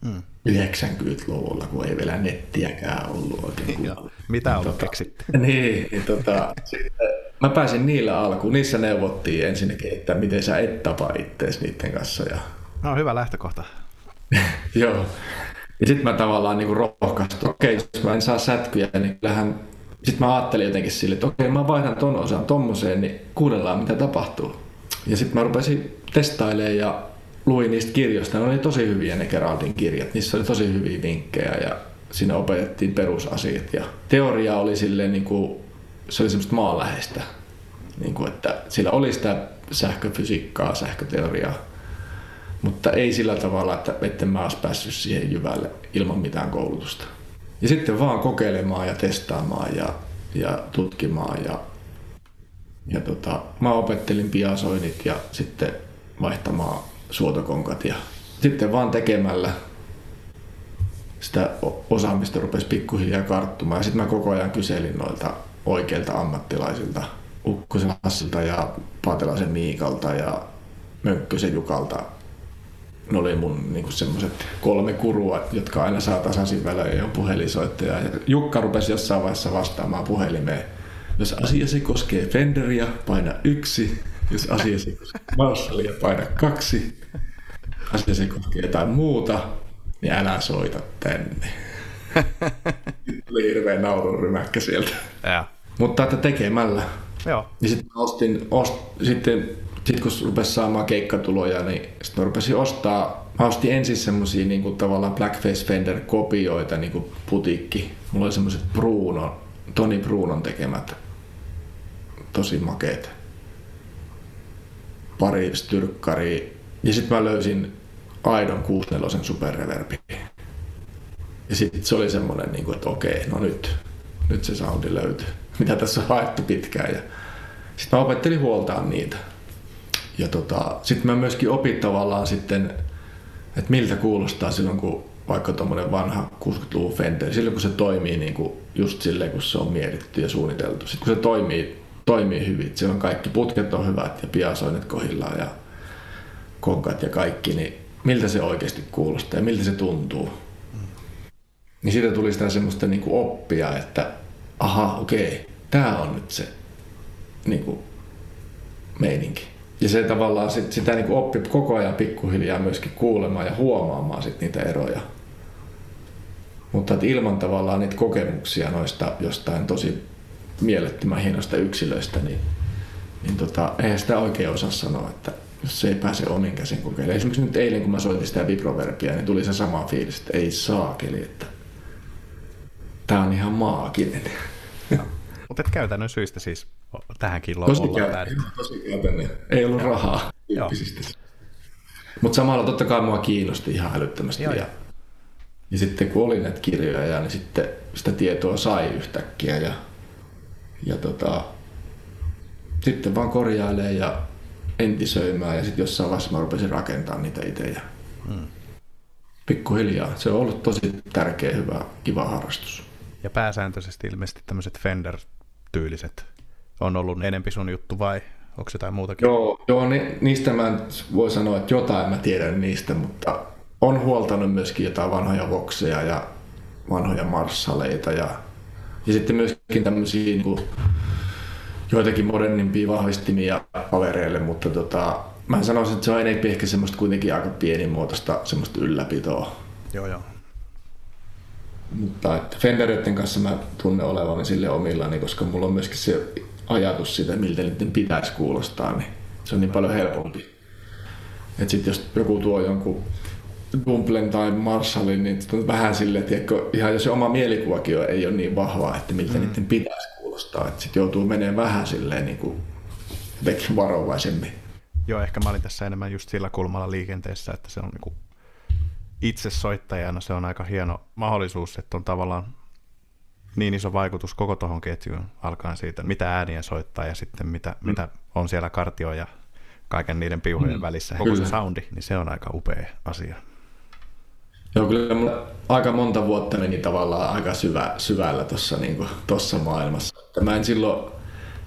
Mm. 90-luvulla, kun ei vielä nettiäkään ollut oikein. Mitä on tota, keksitty? [laughs] Niin, niin tota, sitten mä pääsin niillä alkuun. Niissä neuvottiin ensinnäkin, että miten sä et tapa ittees niiden kanssa. Ja... No hyvä lähtökohta. [laughs] Joo. Ja sitten mä tavallaan niin rohkaisin, okei, jos mä en saa sätkyjä, niin kyllähän sitten mä ajattelin jotenkin sille, että okei, mä vaihdan ton osan tommoseen, niin kuunnellaan mitä tapahtuu. Ja sitten mä rupesin testailemaan ja luin niistä kirjoista. Ne oli tosi hyviä ne Geraldin kirjat. Niissä oli tosi hyviä vinkkejä ja siinä opetettiin perusasiat. Ja teoria oli silleen niin kuin, se oli semmoista maanläheistä. Niin kuin, että sillä oli sitä sähköfysiikkaa, sähköteoriaa, mutta ei sillä tavalla, että etten mä olisi päässyt siihen jyvälle ilman mitään koulutusta. Ja sitten vaan kokeilemaan ja testaamaan ja, ja tutkimaan. Ja, ja tota, mä opettelin piasoinnit ja sitten vaihtamaan suotokonkat ja sitten vaan tekemällä sitä osaamista rupesi pikkuhiljaa karttumaan. Ja sitten mä koko ajan kyselin noilta oikeilta ammattilaisilta, Ukkosen Hassilta ja Paatelaisen Miikalta ja Mönkkösen Jukalta ne oli mun niinku semmoiset kolme kurua, jotka aina saa tasaisin välein ja puhelinsoittaja. Ja Jukka rupesi jossain vaiheessa vastaamaan puhelimeen. Jos asiasi koskee Fenderia, paina yksi. Jos asiasi koskee Marshallia, paina kaksi. Asiasi koskee jotain muuta, niin älä soita tänne. [laughs] Tuli hirveä naurunrymäkkä sieltä. Ja. Mutta että tekemällä. Joo. Ja sitten ostin, ost, sitten sitten kun rupesi saamaan keikkatuloja, niin sitten mä rupesin ostaa, mä ostin ensin semmosia niinku tavallaan Blackface Fender kopioita niinku putikki. Mulla oli semmoiset Bruno, Toni Brunon tekemät, tosi makeet. Pari styrkkari. Ja sitten mä löysin aidon 64 superreverbi. Ja sitten se oli semmoinen, niinku, että okei, no nyt, nyt se soundi löytyy, mitä tässä on haettu pitkään. Ja sitten mä opettelin huoltaan niitä ja tota, sitten mä myöskin opin tavallaan sitten, että miltä kuulostaa silloin, kun vaikka tuommoinen vanha 60-luvun Fender, silloin kun se toimii niin kuin just silleen, kun se on mietitty ja suunniteltu. Sitten kun se toimii, toimii hyvin, siellä on kaikki putket on hyvät ja piasoinnit kohillaan ja konkat ja kaikki, niin miltä se oikeasti kuulostaa ja miltä se tuntuu. Mm. Niin siitä tuli sitä semmoista niin kuin oppia, että aha, okei, tämä on nyt se niin kuin meininki. Ja se tavallaan sit, sitä niin oppi koko ajan pikkuhiljaa myöskin kuulemaan ja huomaamaan sit niitä eroja. Mutta että ilman tavallaan niitä kokemuksia noista jostain tosi mielettömän hienosta yksilöistä, niin, niin tota, eihän sitä oikein osaa sanoa, että jos se ei pääse omin käsin kokeilemaan. Esimerkiksi nyt eilen, kun mä soitin sitä vibroverbiä, niin tuli se sama fiilis, että ei saakeli, että tää on ihan maaginen. Mutta et käytännön syistä siis tähänkin tosi ollaan käy, Tosi käytännön. Ei ollut rahaa Mutta samalla totta kai mua kiinnosti ihan älyttömästi. Joo, ja, ja sitten kun oli näitä kirjoja, niin sitten sitä tietoa sai yhtäkkiä. Ja, ja tota, sitten vaan korjailee ja entisöimään ja sitten jossain vaiheessa mä rupesin rakentamaan niitä itse. Ja hmm. Pikkuhiljaa. Se on ollut tosi tärkeä, hyvä, kiva harrastus. Ja pääsääntöisesti ilmeisesti tämmöiset Fender-tyyliset on ollut enempi sun juttu vai onko jotain muutakin? Joo, joo ni, niistä mä voi sanoa, että jotain mä tiedän niistä, mutta on huoltanut myöskin jotain vanhoja vokseja ja vanhoja marssaleita ja, ja sitten myöskin tämmöisiä niin kuin, joitakin modernimpia vahvistimia pavereille, mutta tota, mä sanoisin, että se on enemmän ehkä semmoista kuitenkin aika pienimuotoista semmoista ylläpitoa. Joo, joo. Mutta että Fendereiden kanssa mä tunnen olevani sille omillani, koska mulla on myöskin se ajatus siitä, miltä niiden pitäisi kuulostaa, niin se on niin paljon helpompi. Että sitten jos joku tuo jonkun Dumplen tai Marshallin, niin on vähän silleen, että ihan jos se oma mielikuvakin ei ole niin vahva, että miltä mm. niiden pitäisi kuulostaa. Että sitten joutuu menemään vähän silleen niin kuin varovaisemmin. Joo, ehkä mä olin tässä enemmän just sillä kulmalla liikenteessä, että se on niin kuin itse soittajana se on aika hieno mahdollisuus, että on tavallaan niin iso vaikutus koko tuohon ketjuun, alkaen siitä, mitä ääniä soittaa ja sitten mitä, mm. mitä on siellä kartio ja kaiken niiden piuhojen mm, välissä. Koko kyllä. se soundi, niin se on aika upea asia. Joo, kyllä mulla aika monta vuotta meni tavallaan aika syvä, syvällä tuossa niin tossa maailmassa. Mä en silloin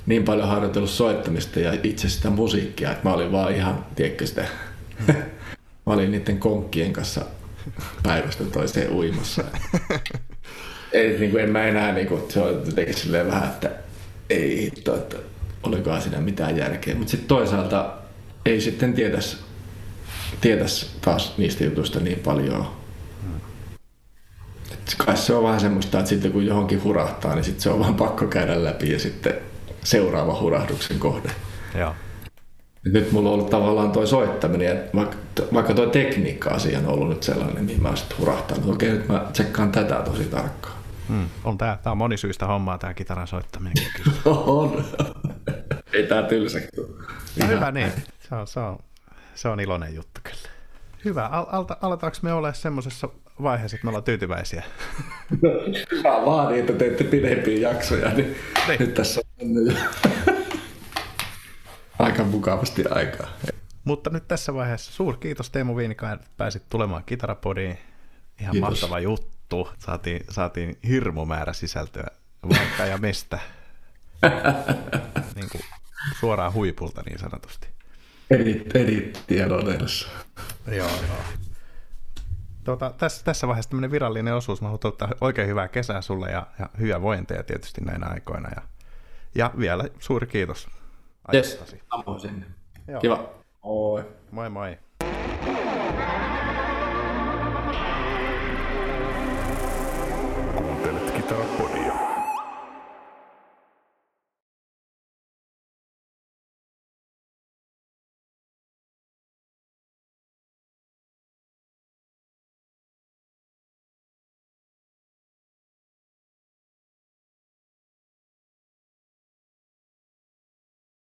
niin paljon harjoitellut soittamista ja itse sitä musiikkia, että mä olin vaan ihan, tiedätkö sitä, [laughs] mä olin niiden konkkien kanssa päivästä toiseen uimassa. [laughs] ei, niin kuin en mä enää, niin kuin, se on jotenkin silleen vähän, että ei hitto, että olikohan siinä mitään järkeä. Mutta sitten toisaalta ei sitten tietäisi tietäis taas niistä jutuista niin paljon. Et kai se on vähän semmoista, että sitten kun johonkin hurahtaa, niin sitten se on vaan pakko käydä läpi ja sitten seuraava hurahduksen kohde. Joo. Nyt mulla on ollut tavallaan toi soittaminen, ja vaikka, vaikka toi tekniikka-asia on ollut nyt sellainen, niin mä oon sitten hurahtanut. Okei, nyt mä tsekkaan tätä tosi tarkkaan. Hmm. On tää, tää on monisyistä hommaa tää kitaran soittaminen. [laughs] on. Ei tää tylsäksi no hyvä niin. Se on, se, on, se on iloinen juttu kyllä. Hyvä. Al- alta, aletaanko me olla semmoisessa vaiheessa, että me ollaan tyytyväisiä? Hyvä vaan niin, että teette pidempiä jaksoja, niin, niin. nyt tässä on aika mukavasti aikaa. Mutta nyt tässä vaiheessa suuri kiitos Teemu Viinikainen, että pääsit tulemaan Kitarapodiin. Ihan kiitos. mahtava juttu. Saatiin, saatiin hirmu määrä sisältöä vaikka ja mistä. niin kuin suoraan huipulta niin sanotusti. Edit, edittiä joo, joo. Tuota, tässä, tässä vaiheessa tämmöinen virallinen osuus. Mä haluan oikein hyvää kesää sulle ja, ja hyviä vointeja tietysti näinä aikoina. Ja, ja vielä suuri kiitos Yes, samoin sinne. Joo. Kiva. Moi. Moi moi. Metrópoli.